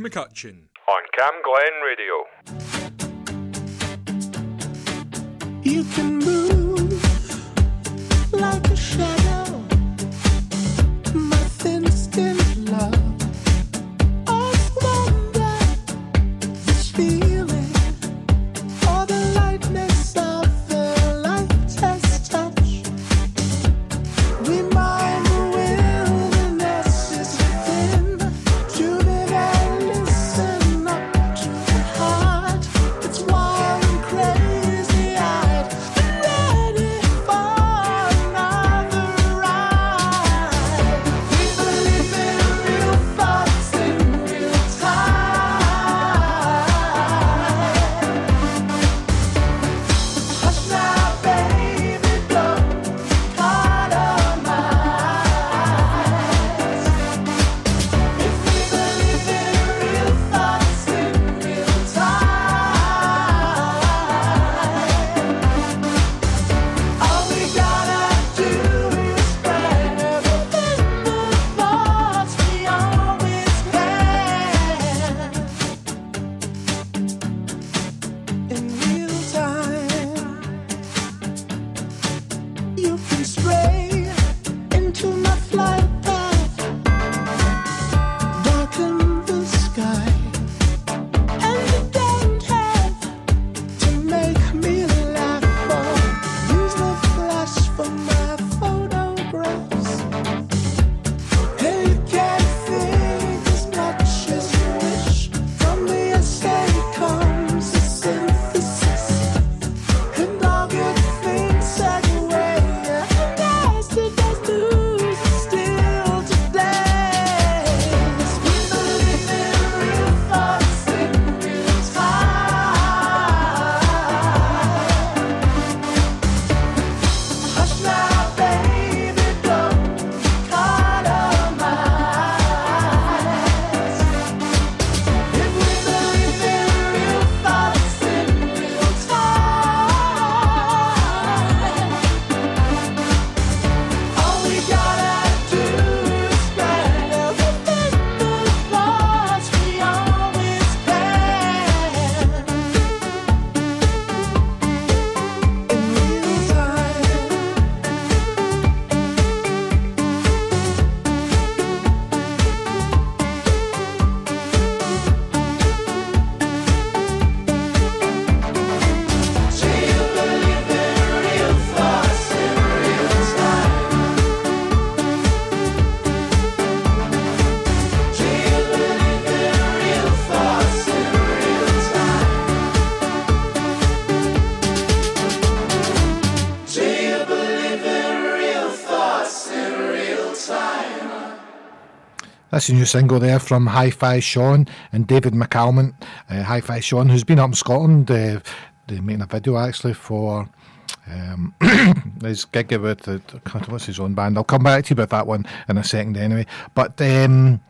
McCutcheon. On Cam Glen Radio. You can move That's a new single there from Hi Fi Sean and David McAlmont. Uh, Hi Fi Sean, who's been up in Scotland, uh, making a video actually for um, <coughs> his gig with the, what's his own band. I'll come back to you about that one in a second anyway. But um,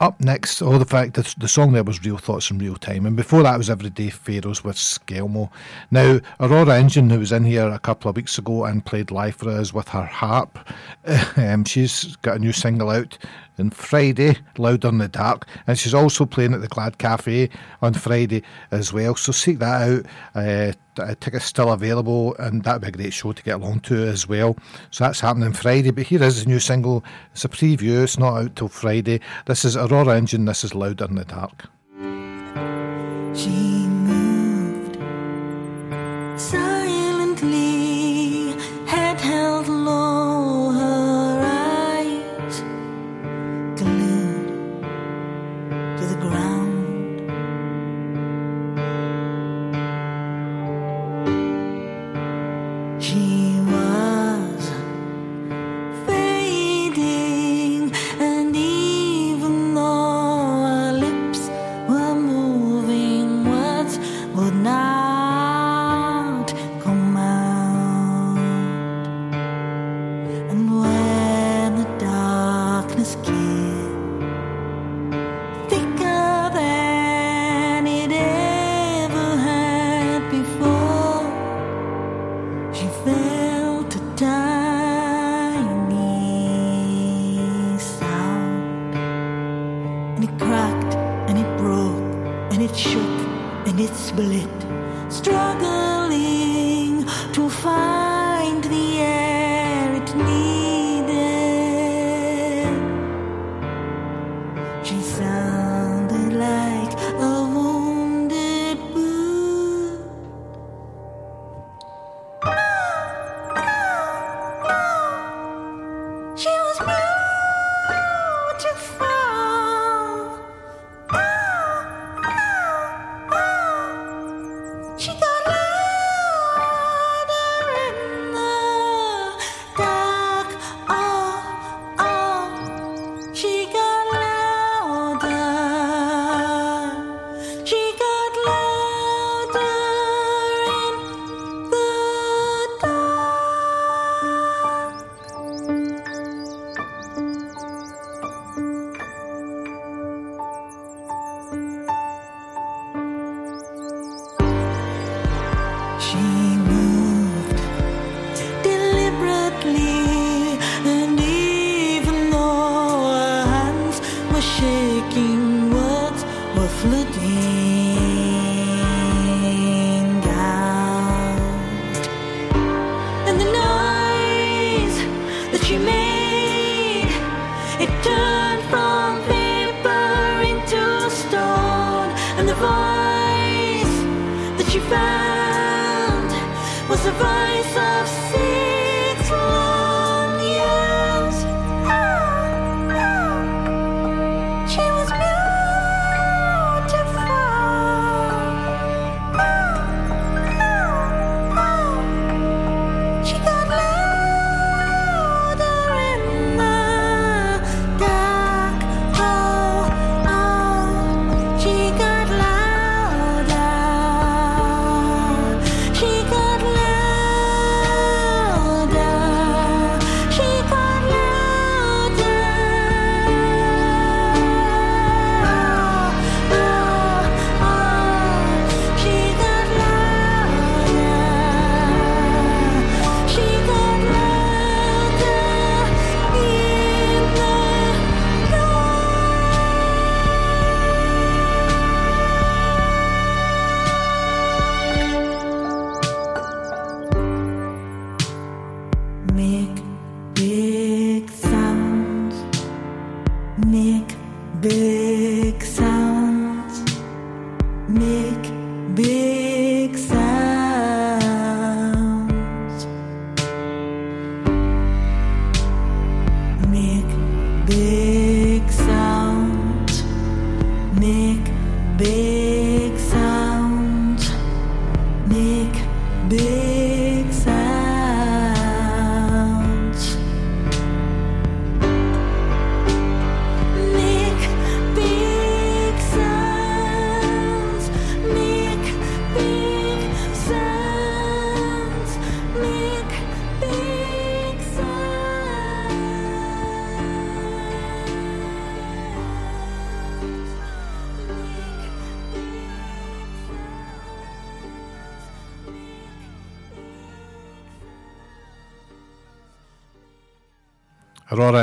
up next, oh, the fact that the song there was Real Thoughts in Real Time, and before that was Everyday Pharaohs with Skelmo. Now, Aurora Engine, who was in here a couple of weeks ago and played live for us with her harp, <laughs> um, she's got a new single out on Friday, Louder in the Dark, and she's also playing at the Glad Cafe on Friday as well. So seek that out. Uh, t- tickets still available, and that'd be a great show to get along to as well. So that's happening Friday. But here is a new single. It's a preview. It's not out till Friday. This is Aurora Engine. This is Louder in the Dark. She moved silently,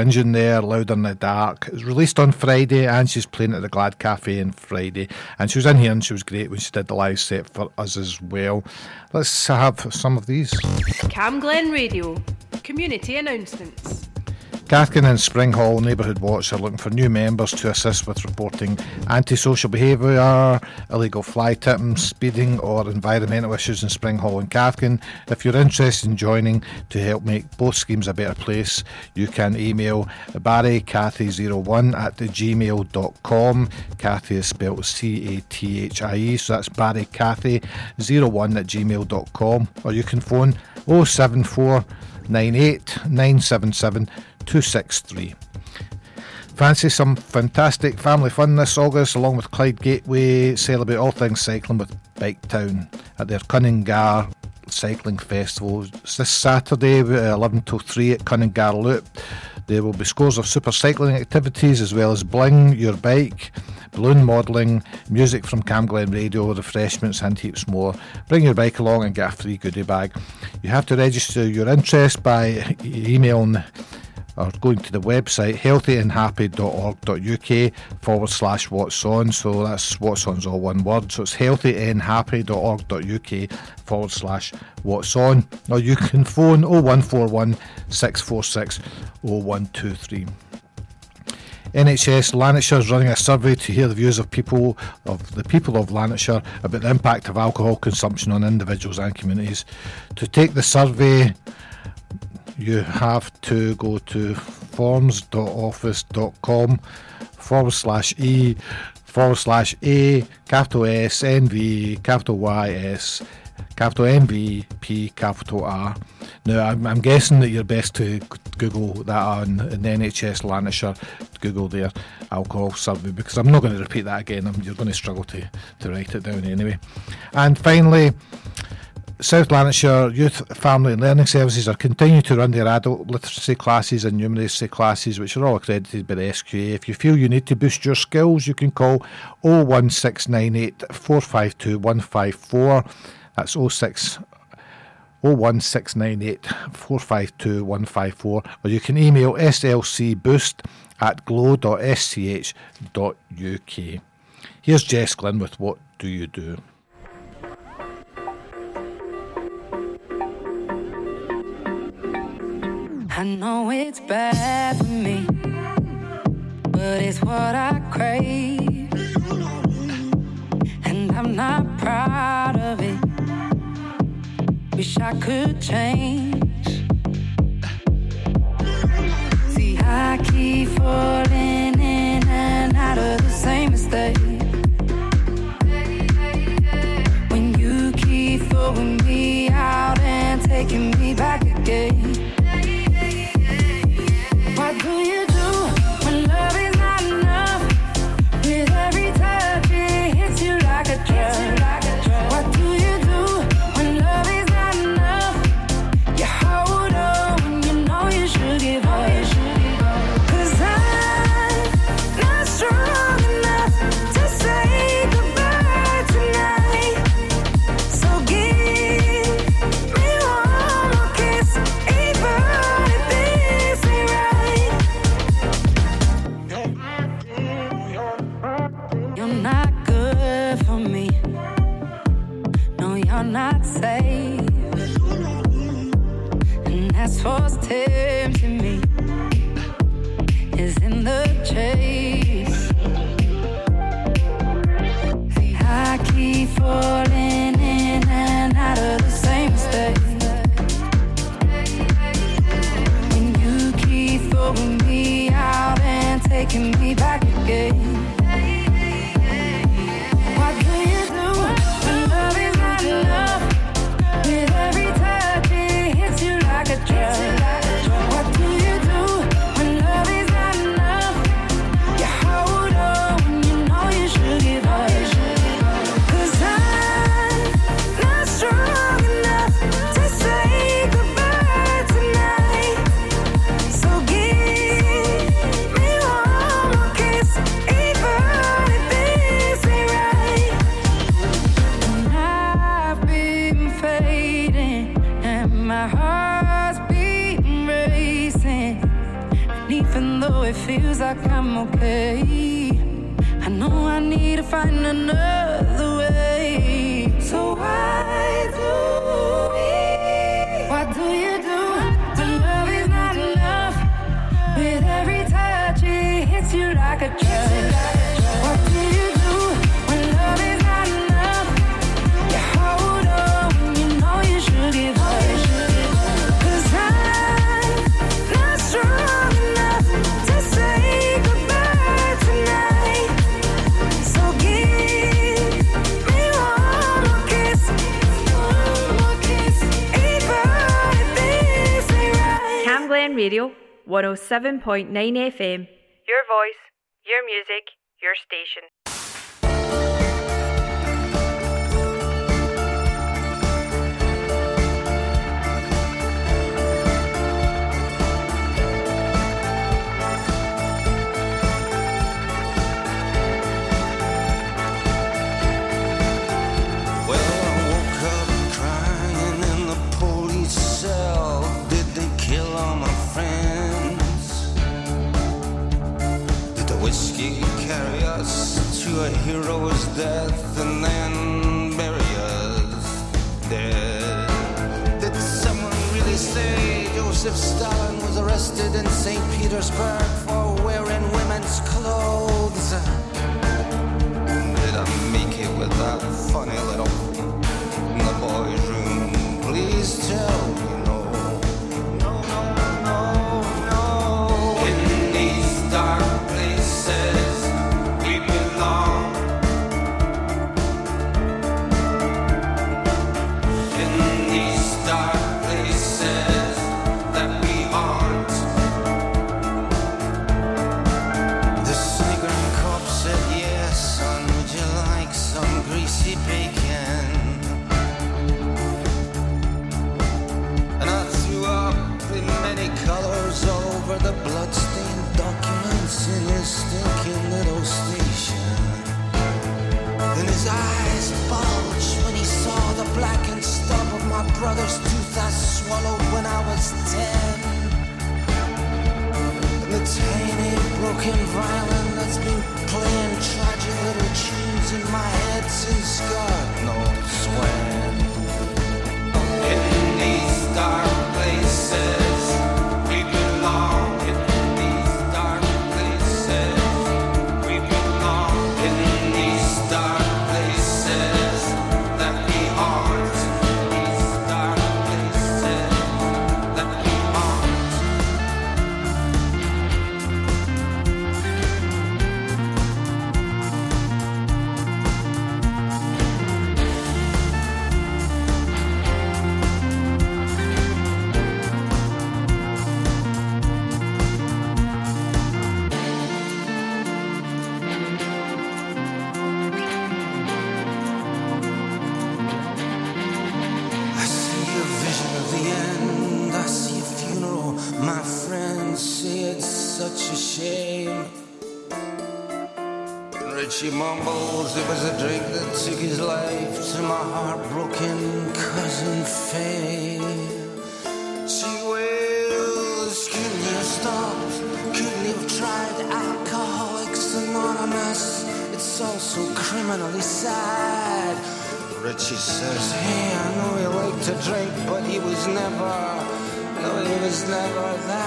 Engine there, Louder in the Dark. It was released on Friday and she's playing at the Glad Cafe on Friday. And she was in here and she was great when she did the live set for us as well. Let's have some of these. Camglen Radio. Community announcements. Cathkin and Springhall Neighbourhood Watch are looking for new members to assist with reporting antisocial behaviour, illegal fly tipping, speeding, or environmental issues in Springhall and Cathkin. If you're interested in joining to help make both schemes a better place, you can email barrycathy01 at gmail.com. Cathy is spelled C A T H I E, so that's barrycathy01 at gmail.com. Or you can phone 07498 977 263. Fancy some fantastic family fun this August, along with Clyde Gateway. Celebrate all things cycling with Bike Town at their Cunningar Cycling Festival. It's this Saturday, uh, 11 till 3 at Cunningar Loop. There will be scores of super cycling activities as well as Bling Your Bike, balloon modelling, music from Camglen Radio, refreshments, and heaps more. Bring your bike along and get a free goodie bag. You have to register your interest by emailing or going to the website healthyandhappy.org.uk forward slash what's on. So that's what's on's all one word. So it's healthyandhappy.org.uk forward slash what's on. Or you can phone 0141 646 0123. NHS Lanarkshire is running a survey to hear the views of people of the people of Lanarkshire about the impact of alcohol consumption on individuals and communities. To take the survey, you have to go to forms.office.com forward slash E forward slash A capital S N V capital Y S capital M V P capital R. Now I'm, I'm guessing that you're best to Google that on the NHS Lanarkshire. Google their alcohol survey because I'm not going to repeat that again. I'm, you're going to struggle to, to write it down anyway. And finally, South Lanarkshire Youth, Family and Learning Services are continuing to run their adult literacy classes and numeracy classes, which are all accredited by the SQA. If you feel you need to boost your skills, you can call 01698 452 154. That's 06 01698 452 154. Or you can email slcboost at glow.sch.uk. Here's Jess Glynne with What Do You Do? I know it's bad for me, but it's what I crave. And I'm not proud of it. Wish I could change. See, I keep falling in and out of the same mistake. When you keep throwing me out and taking me back again. What do you safe. And that's what's tempting me. Is in the chase. I keep falling in and out of the same mistake. When you keep throwing me out and taking me back again. I'm okay, I know I need to find another way. So why do 107.9 FM. Your voice, your music, your station. A hero's death and then bury us dead? Did someone really say Joseph Stalin was arrested in St. Petersburg for wearing women's clothes? Did I make it with that funny little in the boys' room? Please tell me brother's tooth I swallowed when I was ten. The tiny broken violin that's been playing tragic little tunes in my head since God knows when. It was a drink that took his life to my heartbroken cousin Faye. She wails, couldn't you have stopped? Couldn't you have tried Alcoholics Anonymous? It's all so criminally sad. Richie says, Hey, I know he liked to drink, but he was never, no, he was never that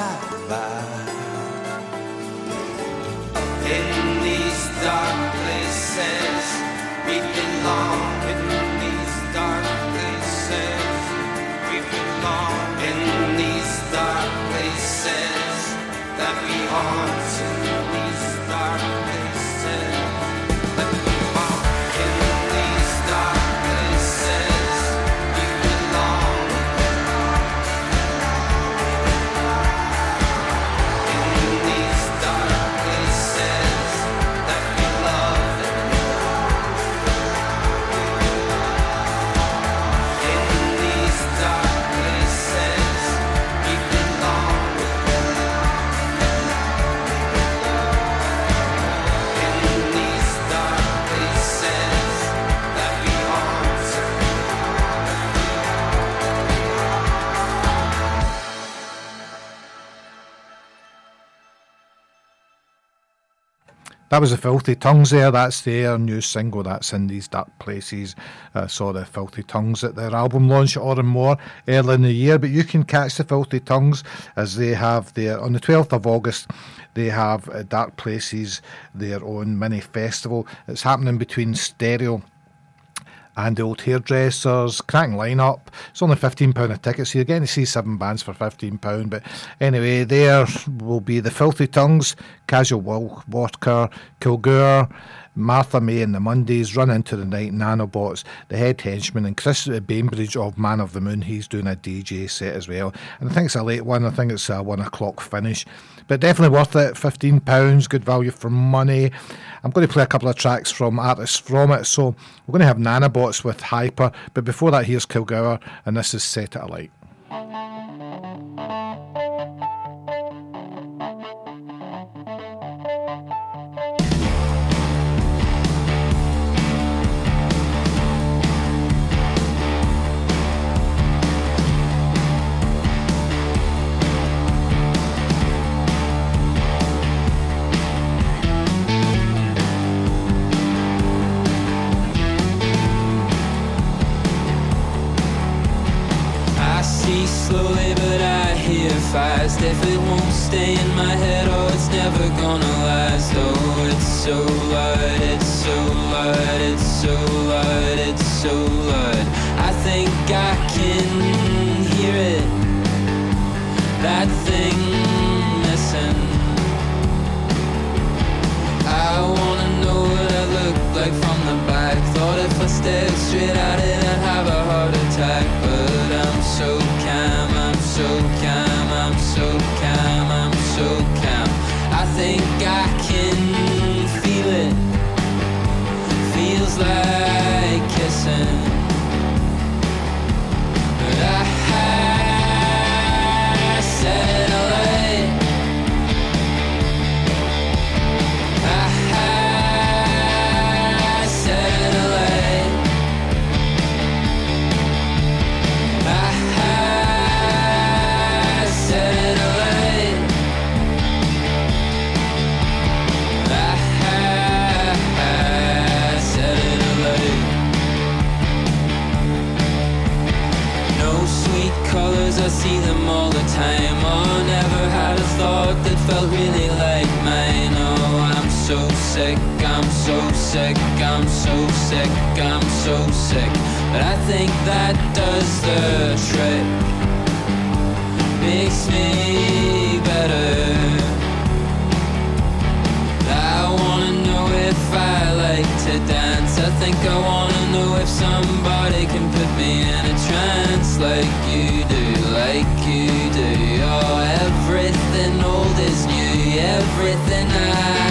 That was the Filthy Tongues there. That's their new single. That's in these dark places. Uh, saw the Filthy Tongues at their album launch, Or and More, early in the year. But you can catch the Filthy Tongues as they have their on the 12th of August. They have uh, Dark Places, their own mini festival. It's happening between Stereo and the old hairdressers, cracking lineup. It's only fifteen pound a ticket, so you're getting to see seven bands for fifteen pound. But anyway, there will be the Filthy Tongues, Casual Wa- Walker, Kilgour. Martha May and the Mondays run into the night. Nanobots, the head henchman, and Chris Bainbridge of Man of the Moon. He's doing a DJ set as well, and I think it's a late one. I think it's a one o'clock finish, but definitely worth it. Fifteen pounds, good value for money. I'm going to play a couple of tracks from artists from it. So we're going to have Nanobots with Hyper, but before that, here's Kilgour, and this is Set It Alight. Calm, I'm so calm, I'm so calm. I think I can feel it. Feels like kissing. Sick, I'm so sick, I'm so sick, I'm so sick. But I think that does the trick. Makes me better. I wanna know if I like to dance. I think I wanna know if somebody can put me in a trance like you do, like you do. Oh, everything old is new, everything I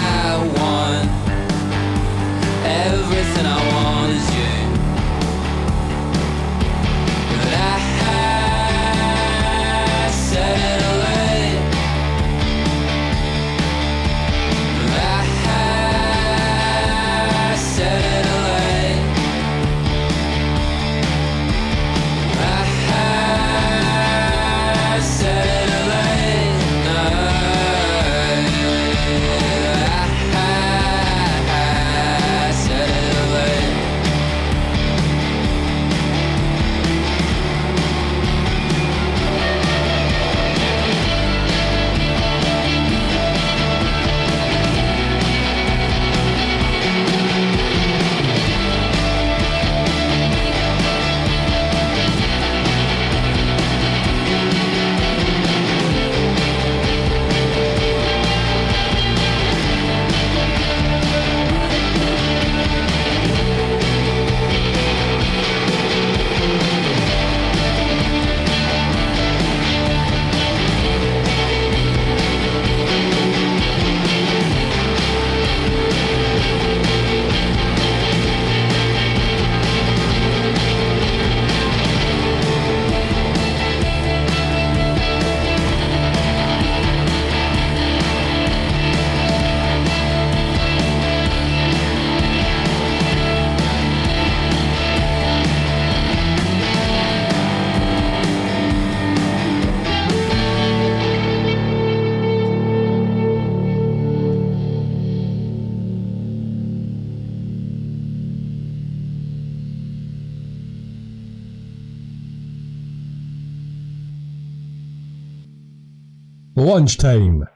Lunchtime.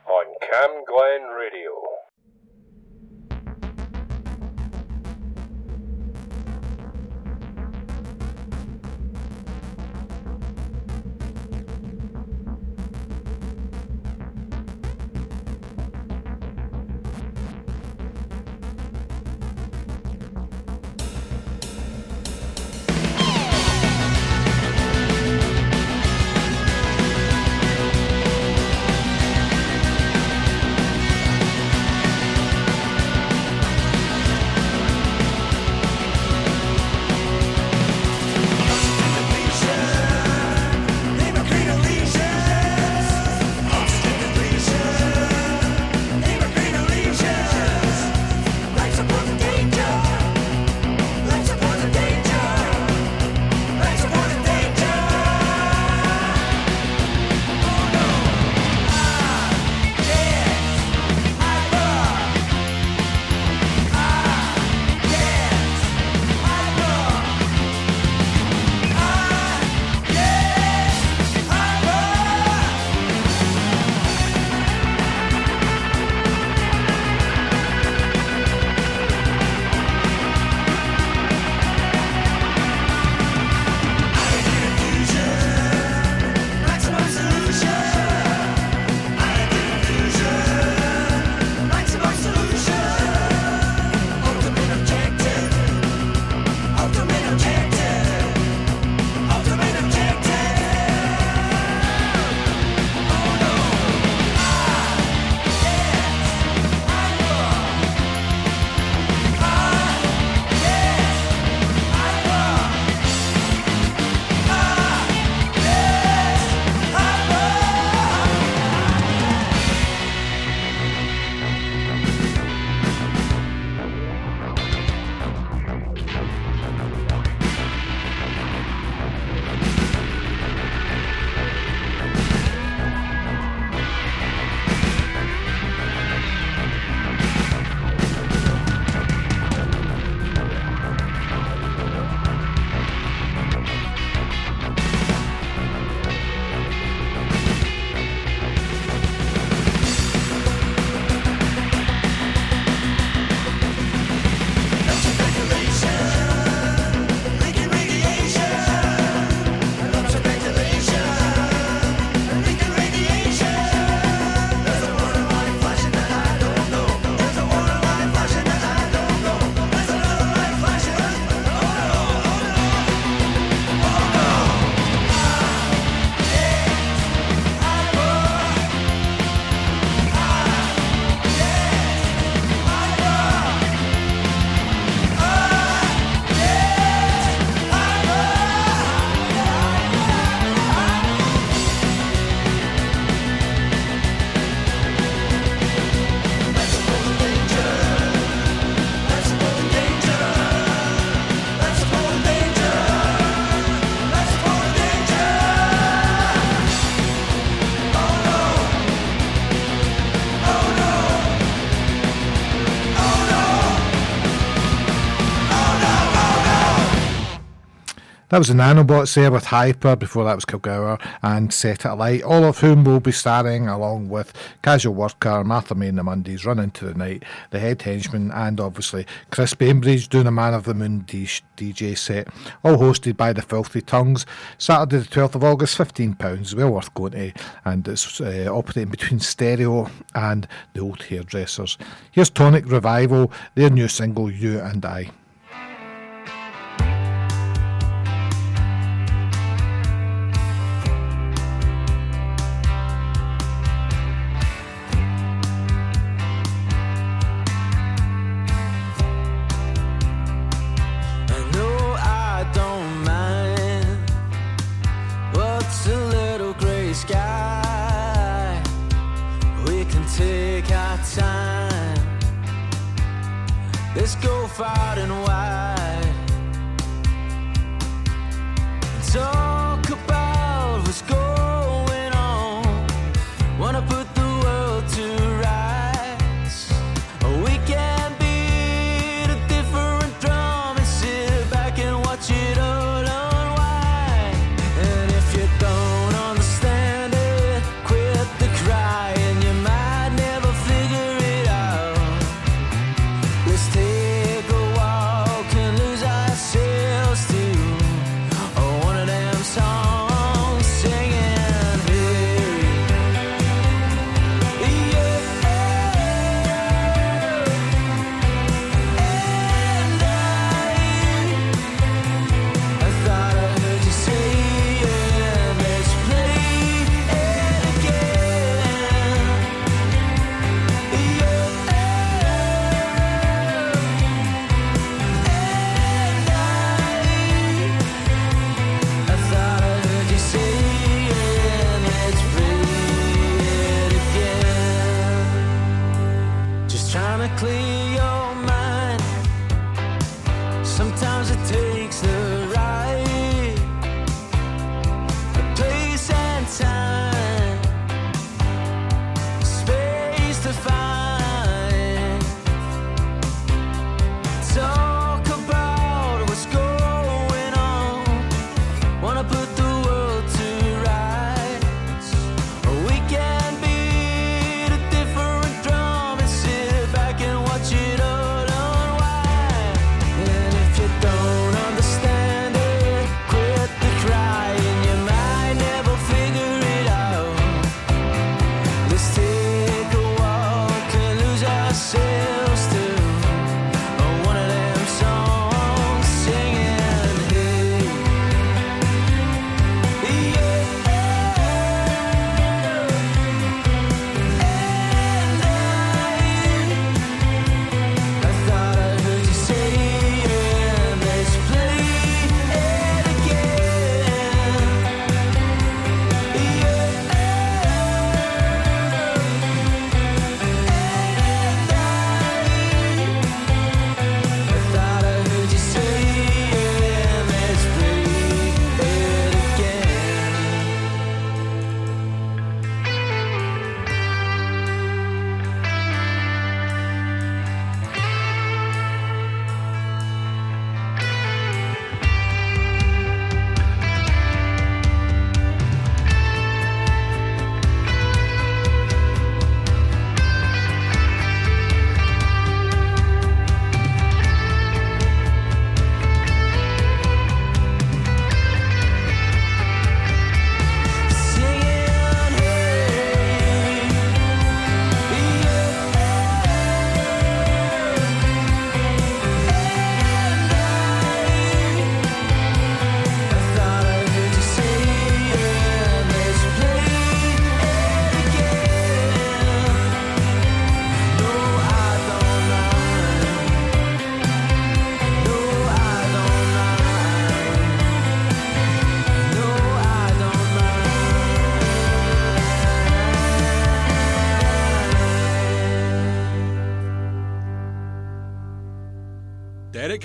That was the Nanobots there with Hyper, before that was Kilgour and Set It Alight, all of whom will be starring along with Casual Worker, Martha May and the Mondays, Run Into the Night, The Head Henchman, and obviously Chris Bainbridge doing a Man of the Moon DJ set, all hosted by the Filthy Tongues. Saturday the 12th of August, £15, well worth going to, and it's uh, operating between Stereo and the Old Hairdressers. Here's Tonic Revival, their new single, You and. I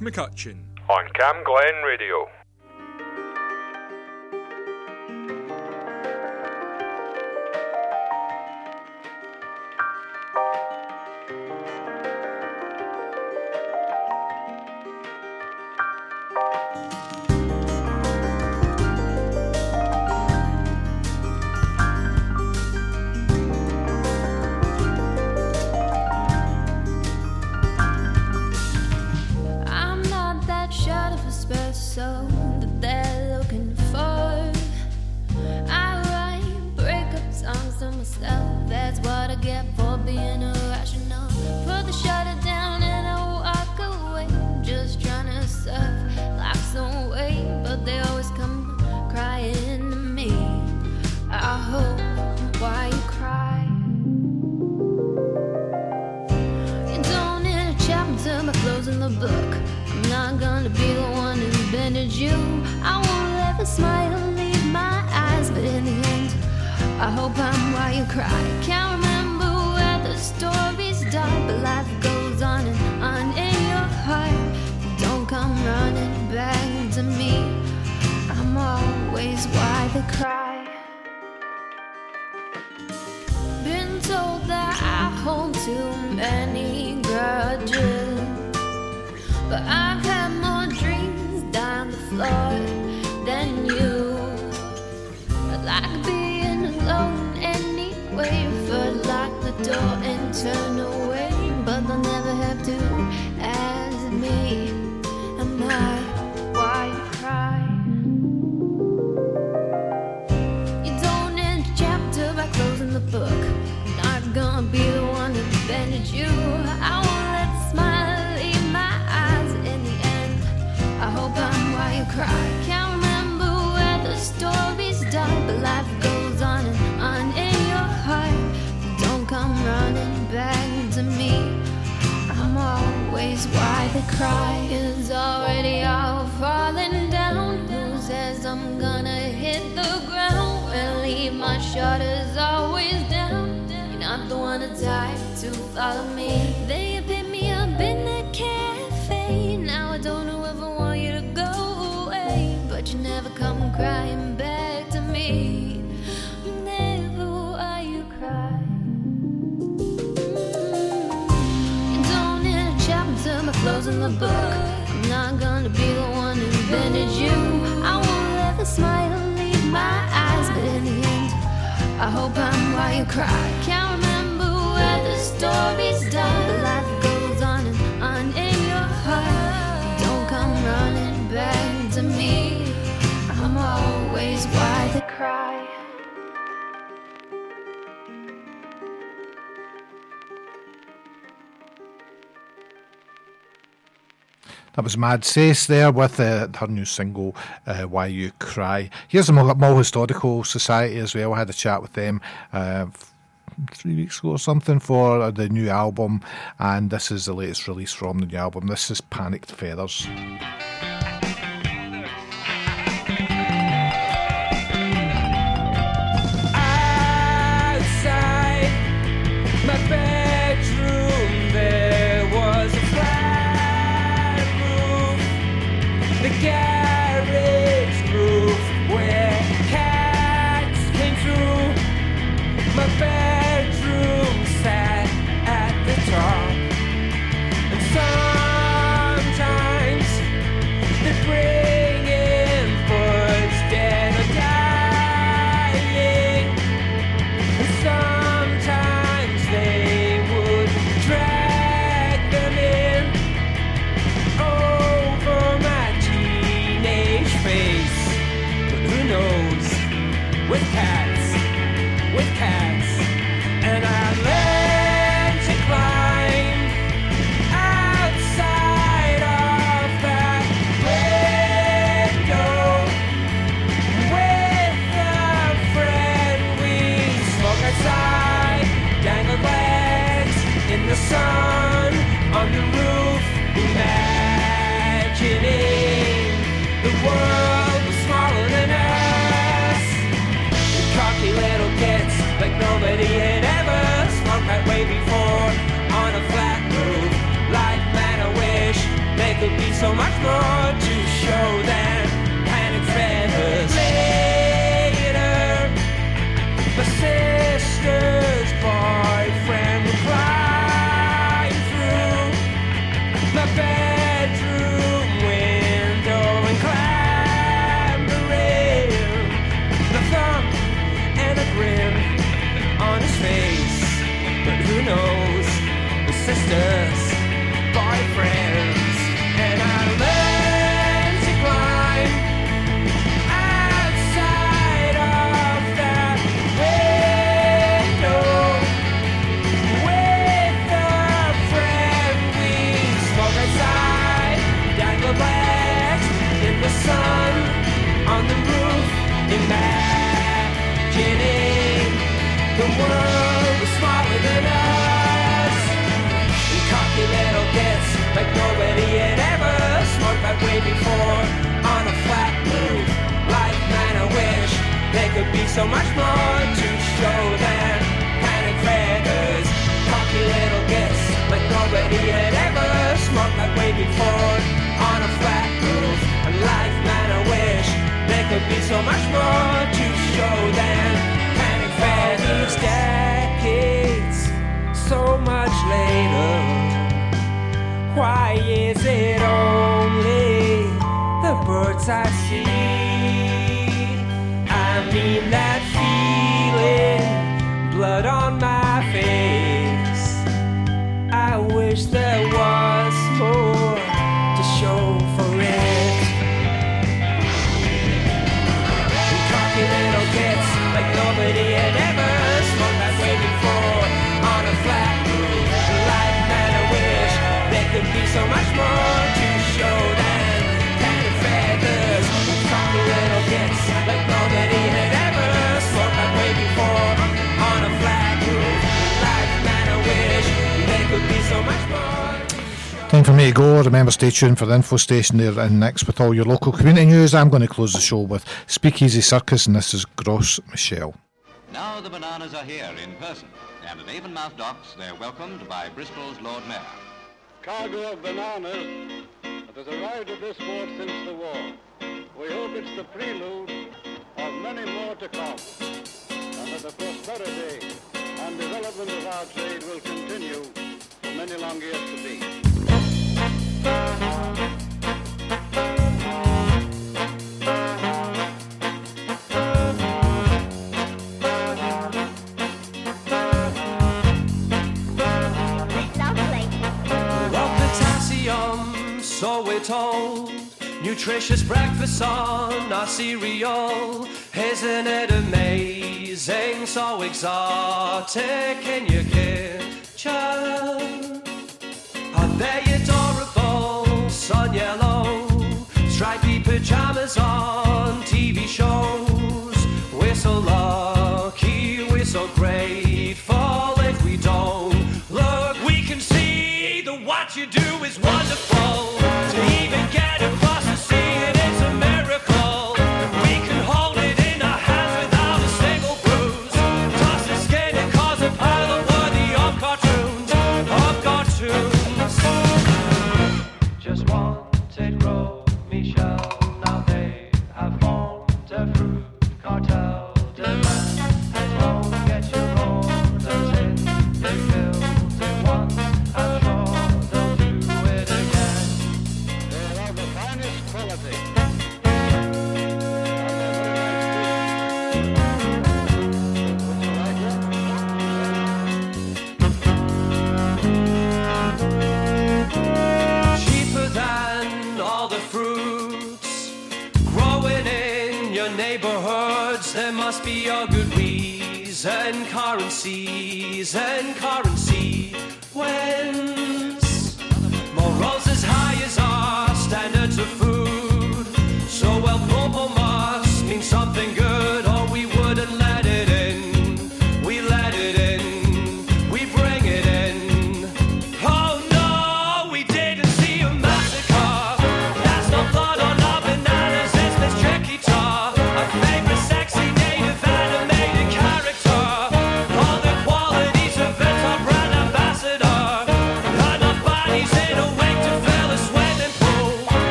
Mike McCutcheon. On Camglen Radio. Mad says there with uh, her new single, uh, Why You Cry. Here's the Mull Historical Society as well. I had a chat with them uh, three weeks ago or something for the new album, and this is the latest release from the new album. This is Panicked Feathers. So much more to show than panic feathers. Cocky little bits like nobody had ever smoked that way before on a flat roof. And life, man, I wish there could be so much more to show than panic feathers. Decades, so much later. Why is it only the birds I see? I mean Time for me to go. Remember, stay tuned for the info station there and next with all your local community news. I'm going to close the show with Speakeasy Circus, and this is Gros Michel. Now the bananas are here in person, and at Avonmouth Docks they're welcomed by Bristol's Lord Mayor. cargo of bananas that has arrived at this port since the war. We hope it's the prelude of many more to come, and that the prosperity and development of our trade will continue for many long years to be. Nutritious breakfast on our cereal. Isn't it amazing? So exotic in your kitchen. Are they pajamas on TV shows. We're so lucky, we're so grateful reason, currencies and currency. When